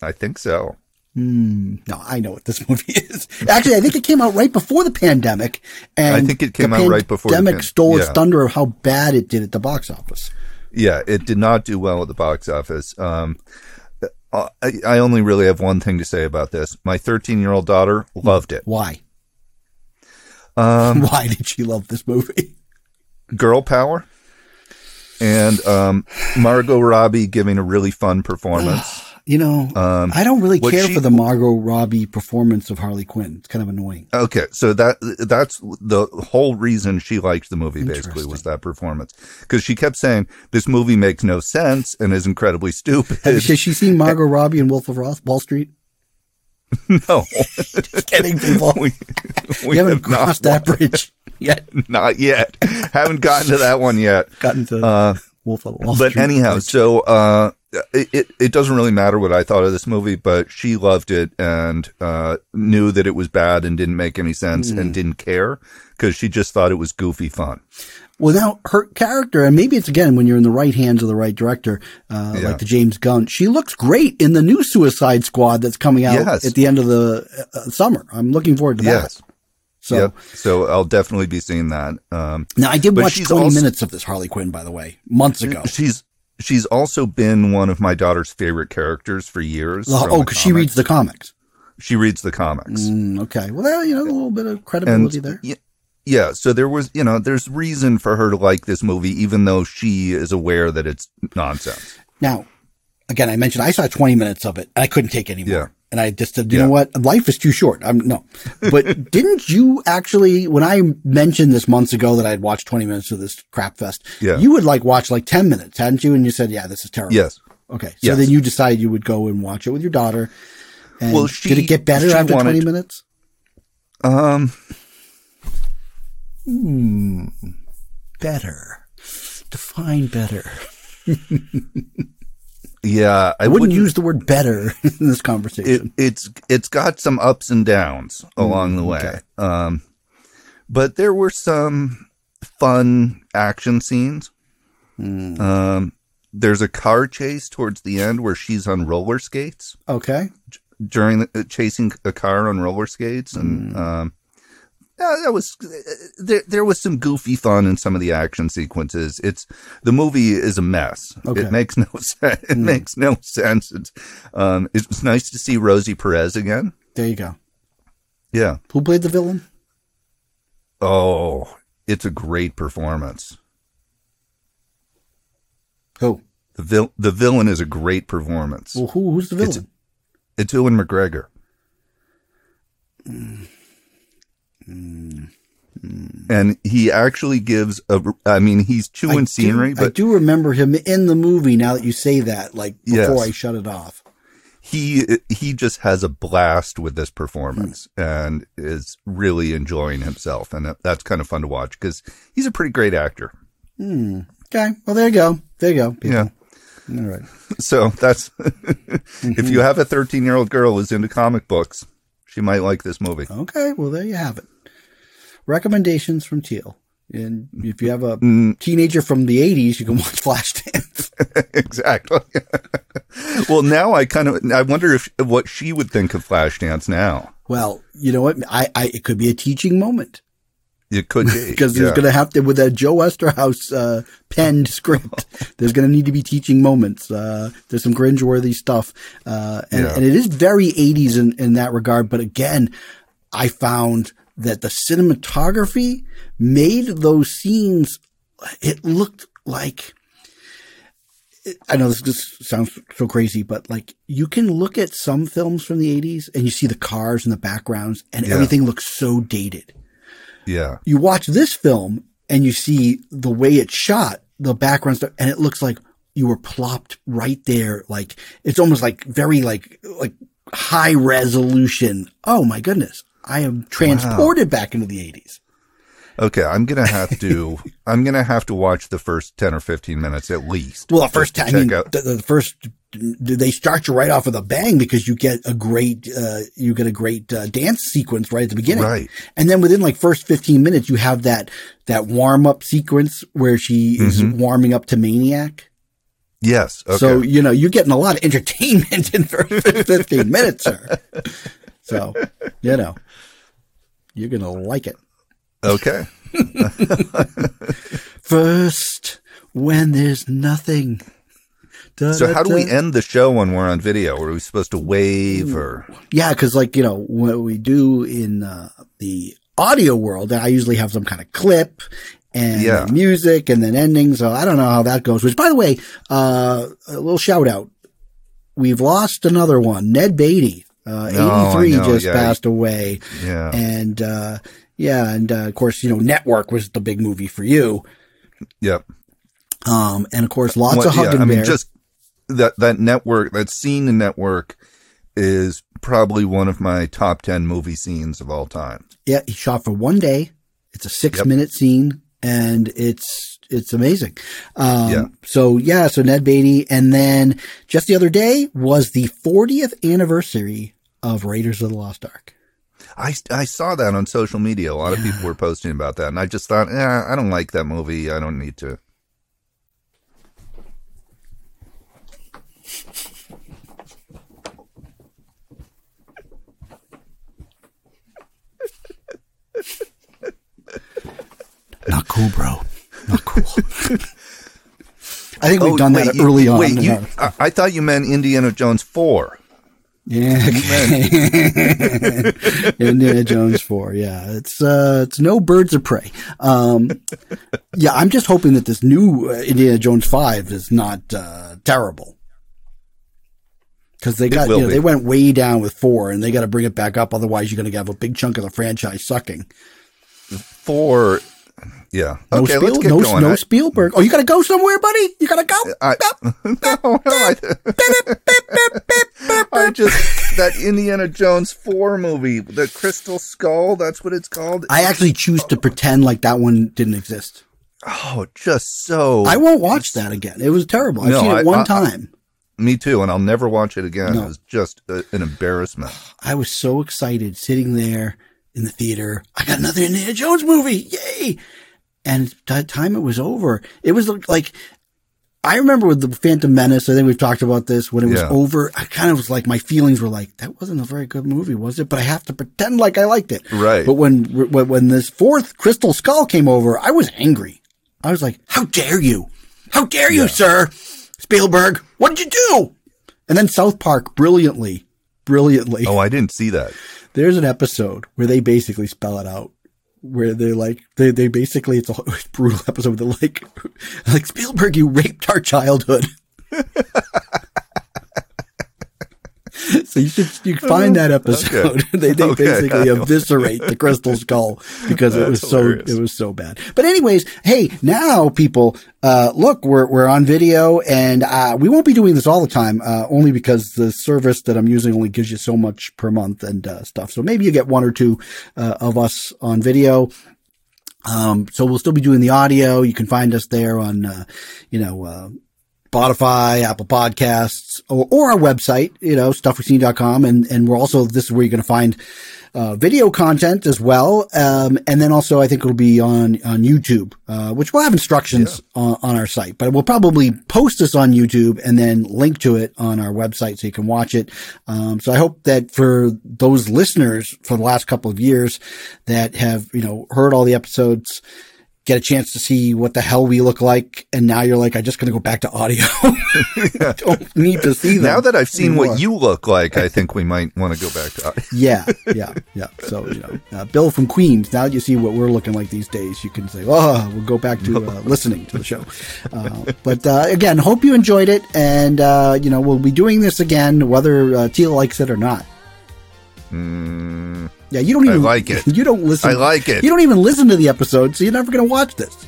I think so. No, I know what this movie is. Actually, I think it came out right before the pandemic. And I think it came out right before the pandemic pan- stole its yeah. thunder of how bad it did at the box office. Yeah, it did not do well at the box office. Um, uh, I, I only really have one thing to say about this. My 13 year old daughter loved it. Why? Um, Why did she love this movie? Girl power and um, Margot Robbie giving a really fun performance. You know, I don't really Um, care she- for the Margot Robbie performance of Harley Quinn. It's kind of annoying. Okay, so that that's the whole reason she liked the movie. Basically, was that performance because she kept saying this movie makes no sense and is incredibly stupid. Has she, has she seen Margot Robbie in Wolf of Wall Wall Street? no, Just kidding, people. we, we haven't have crossed that bridge yet. Not yet. Haven't gotten to that one yet. Gotten to Uh, Wolf of Wall but Street. But anyhow, so uh, it, it it doesn't really matter what I thought of this movie, but she loved it and uh, knew that it was bad and didn't make any sense Hmm. and didn't care because she just thought it was goofy fun. Well, now her character, and maybe it's again when you're in the right hands of the right director, uh, Yeah. like the James Gunn. She looks great in the new Suicide Squad that's coming out Yes. at the end of the uh, summer. I'm looking forward to that. Yes. So yep. So I'll definitely be seeing that. Um, now I did watch 20 also- minutes of this Harley Quinn, by the way, months ago. she's she's also been one of my daughter's favorite characters for years. Oh, because she reads the comics. she reads the comics. Mm, okay. Well, you know, a little bit of and credibility there. y- yeah, so there was, you know, there's reason for her to like this movie, even though she is aware that it's nonsense. Now, again, I mentioned I saw 20 minutes of it and I couldn't take any more. Yeah. And I just said, you Yeah. know what? Life is too short. I'm no. But didn't you actually, when I mentioned this months ago that I'd watched 20 minutes of this crap fest, Yeah. you would like watch like 10 minutes, hadn't you? And you said, yeah, this is terrible. Yes. Okay. So Yes. then you decided you would go and watch it with your daughter. And Well, did it get better she after 20 minutes? Um, Better. Define better. yeah, I, I wouldn't wouldn't use the word better in this it, conversation. it's it's got some ups and downs along the way. okay. Um, but there were some fun action scenes. Um, there's a car chase towards the end where she's on roller skates okay. during the, uh, chasing a car on roller skates, and um, yeah, that was uh, there. There was some goofy fun in some of the action sequences. It's the movie is a mess. Okay. It makes no sense. It makes no sense. It's um, it was nice to see Rosie Perez again. There you go. Yeah. Who played the villain? Oh, it's a great performance. Who? The vil- the villain is a great performance. Well, who, who's the villain? It's Ewan McGregor. Hmm. And he actually gives a. I mean, he's chewing I do- scenery, I but do remember him in the movie. Now that you say that, like before Yes. I shut it off. he he just has a blast with this performance hmm. and is really enjoying himself, and that's kind of fun to watch because he's a pretty great actor. Hmm. Okay, well there you go. There you go. people. Yeah. All right. So that's if mm-hmm. you have a 13 year old girl who's into comic books, she might like this movie. Okay. Well, there you have it. Recommendations from Teal. And if you have a Mm. teenager from the 80s, you can watch Flashdance. exactly. well, now I kind of I wonder if what she would think of Flashdance now. well, you know what? I, I, it could be a teaching moment It could be because yeah. there's going to have to, with a Joe Eszterhas, uh, penned script, there's going to need to be teaching moments. Uh, there's some cringeworthy stuff. Uh, and, Yeah. and it is very 80s in, in that regard. But again, I found that the cinematography made those scenes, it looked like, I know this just sounds so crazy, but like you can look at some films from the 80s and you see the cars and the backgrounds and Yeah. everything looks so dated. yeah. You watch this film and you see the way it's shot, the background stuff, and it looks like you were plopped right there. Like it's almost like very like, like high resolution. Oh my goodness. I am transported back into the 80s. Okay, I'm gonna have to. I'm gonna have to watch the first ten or fifteen minutes at least. Well, the first time, I mean, out- the, the first, they start you right off with a bang because you get a great, uh, you get a great uh, dance sequence right at the beginning. Right. And then within like first 15 minutes, you have that, that warm up sequence where she is warming up to Maniac. yes. Okay. So, you know, you're getting a lot of entertainment in the first 15 minutes, sir. So, you know, you're going to like it. okay. First, when there's nothing. So how do we Da-da-da. end the show when we're on video? Are we supposed to wave or? Yeah, because like you know what we do in uh, the audio world, I usually have some kind of clip and Yeah. music and then ending. So I don't know how that goes. Which, by the way, uh, a little shout out: we've lost another one, Ned Beatty, uh, eighty three, just yeah. passed away, Yeah. and uh, yeah, and uh, of course, you know, Network was the big movie for you, Yep. um, and of course, lots What- of yeah, hugging I mean, bear. just that that network, that scene in Network, is probably one of my top ten movie scenes of all time. Yeah, he shot for one day. It's a six Yep. minute scene and it's, it's amazing. Um, Yeah. so yeah, so Ned Beatty. And then just the other day was the 40th anniversary of Raiders of the Lost Ark. I, I saw that on social media. A lot of people were posting about that, and I just thought, yeah, I don't like that movie. I don't need to. Not cool, bro. Not cool. I think we've Oh, done wait, that you- early on. Wait, you, I, I thought you meant Indiana Jones four. Yeah. Indiana Jones 4. Yeah. It's, uh, it's no birds of prey. Um, yeah, I'm just hoping that this new uh, Indiana Jones 5 is not, uh, terrible. Cause they got, you know, be. they went way down with four and they got to bring it back up. Otherwise you're going to have a big chunk of the franchise sucking. Four. Yeah. No, Okay, Spiel- let's get no, going. no I- Spielberg. Oh, you got to go somewhere, buddy? You got to go? I, no, no, I, I just that Indiana Jones four movie, the Crystal Skull. That's what it's called. I actually choose to pretend like that one didn't exist. Oh, just so. I won't watch that again. It was terrible. I've No, seen it one time. me too, and I'll never watch it again. No. It was just a, an embarrassment. I was so excited sitting there in the theater. I got another Indiana Jones movie. Yay. And by the time it was over, it was like, I remember with the Phantom Menace, I think we've talked about this, when it was Yeah. over, I kind of was like, my feelings were like, that wasn't a very good movie, was it? But I have to pretend like I liked it. Right. But when, when, when this fourth Crystal Skull came over, I was angry. I was like, how dare you? How dare you, sir? Spielberg, what did you do? And then South Park brilliantly, brilliantly. Oh, I didn't see that. There's an episode where they basically spell it out. Where they're like, they, they basically, it's a brutal episode. They're like, like Spielberg, you raped our childhood. so you should, you find that episode. they, they Okay. basically eviscerate the crystal skull because it was That's so, it was so bad. But anyways, hey, now people, uh, look, we're, we're on video and, uh, we won't be doing this all the time, uh, only because the service that I'm using only gives you so much per month and, uh, stuff. So maybe you get one or two, uh, of us on video. Um, so we'll still be doing the audio. You can find us there on, uh, you know, uh, Spotify, Apple Podcasts, or, or our website, you know, stuffwe'veseen.com. And, and we're also, this is where you're going to find, uh, video content as well. Um, and then also I think it'll be on, on YouTube, uh, which will have instructions on, on our site, but we'll probably post this on YouTube and then link to it on our website so you can watch it. Um, so I hope that for those listeners for the last couple of years that have, you know, heard all the episodes, get a chance to see what the hell we look like. And now you're like, I'm just going to go back to audio. Don't need to see them. Now that I've seen anymore. what you look like, I think we might want to go back to. yeah, yeah, yeah. So, you know, uh, Bill from Queens, now that you see what we're looking like these days, you can say, oh, we'll go back to uh, listening to the show. Uh, but uh, again, hope you enjoyed it. And, uh, you know, we'll be doing this again, whether uh, Teal likes it or not. Mm, Yeah, you don't I even like it. You don't listen. I like it. You don't even listen to the episode, so you're never going to watch this.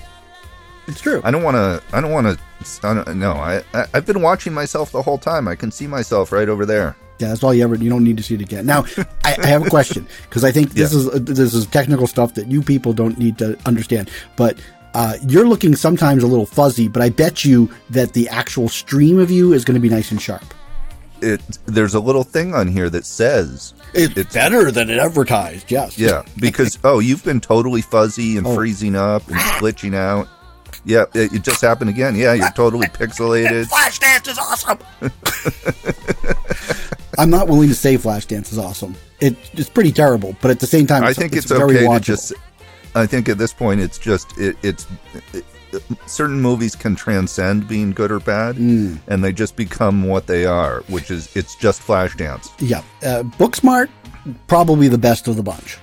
It's true. I don't want to. I don't want to. No, I, I. I've been watching myself the whole time. I can see myself right over there. Yeah, that's all you ever. You don't need to see it again. Now, I, I have a question because I think this Yeah. is this is technical stuff that you people don't need to understand. But uh, you're looking sometimes a little fuzzy, but I bet you that the actual stream of you is going to be nice and sharp. It. There's a little thing on here that says. It's, It's- better than it advertised. Yes. Yeah, because oh, you've been totally fuzzy and Oh. freezing up and glitching out. Yeah, it, it just happened again. Yeah, you're totally pixelated. Flashdance is awesome. I'm not willing to say Flashdance is awesome. It, it's pretty terrible, but at the same time, I it's, think it's, very okay to just. I think at this point, it's just it, it's it, certain movies can transcend being good or bad, Mm. and they just become what they are, which is it's just Flashdance. Yeah, uh, Booksmart probably the best of the bunch.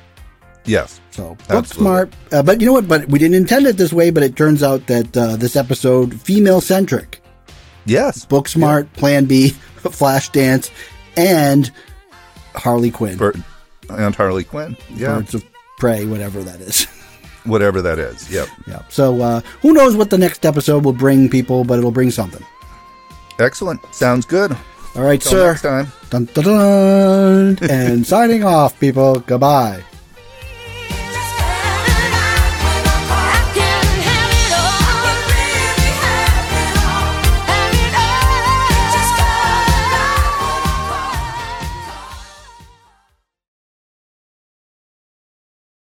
Yes, So. Booksmart, uh, but you know what? But we didn't intend it this way. But it turns out that uh, this episode female centric. yes. Booksmart, Plan B, Flashdance, and Harley Quinn, For, and Harley Quinn. Yeah, Birds of Prey, whatever that is. whatever that is. Yep. yeah. So uh, who knows what the next episode will bring people, but it'll bring something. Excellent. Sounds good. All right, Till sir. next time. Dun, dun, dun. and signing off, people. Goodbye.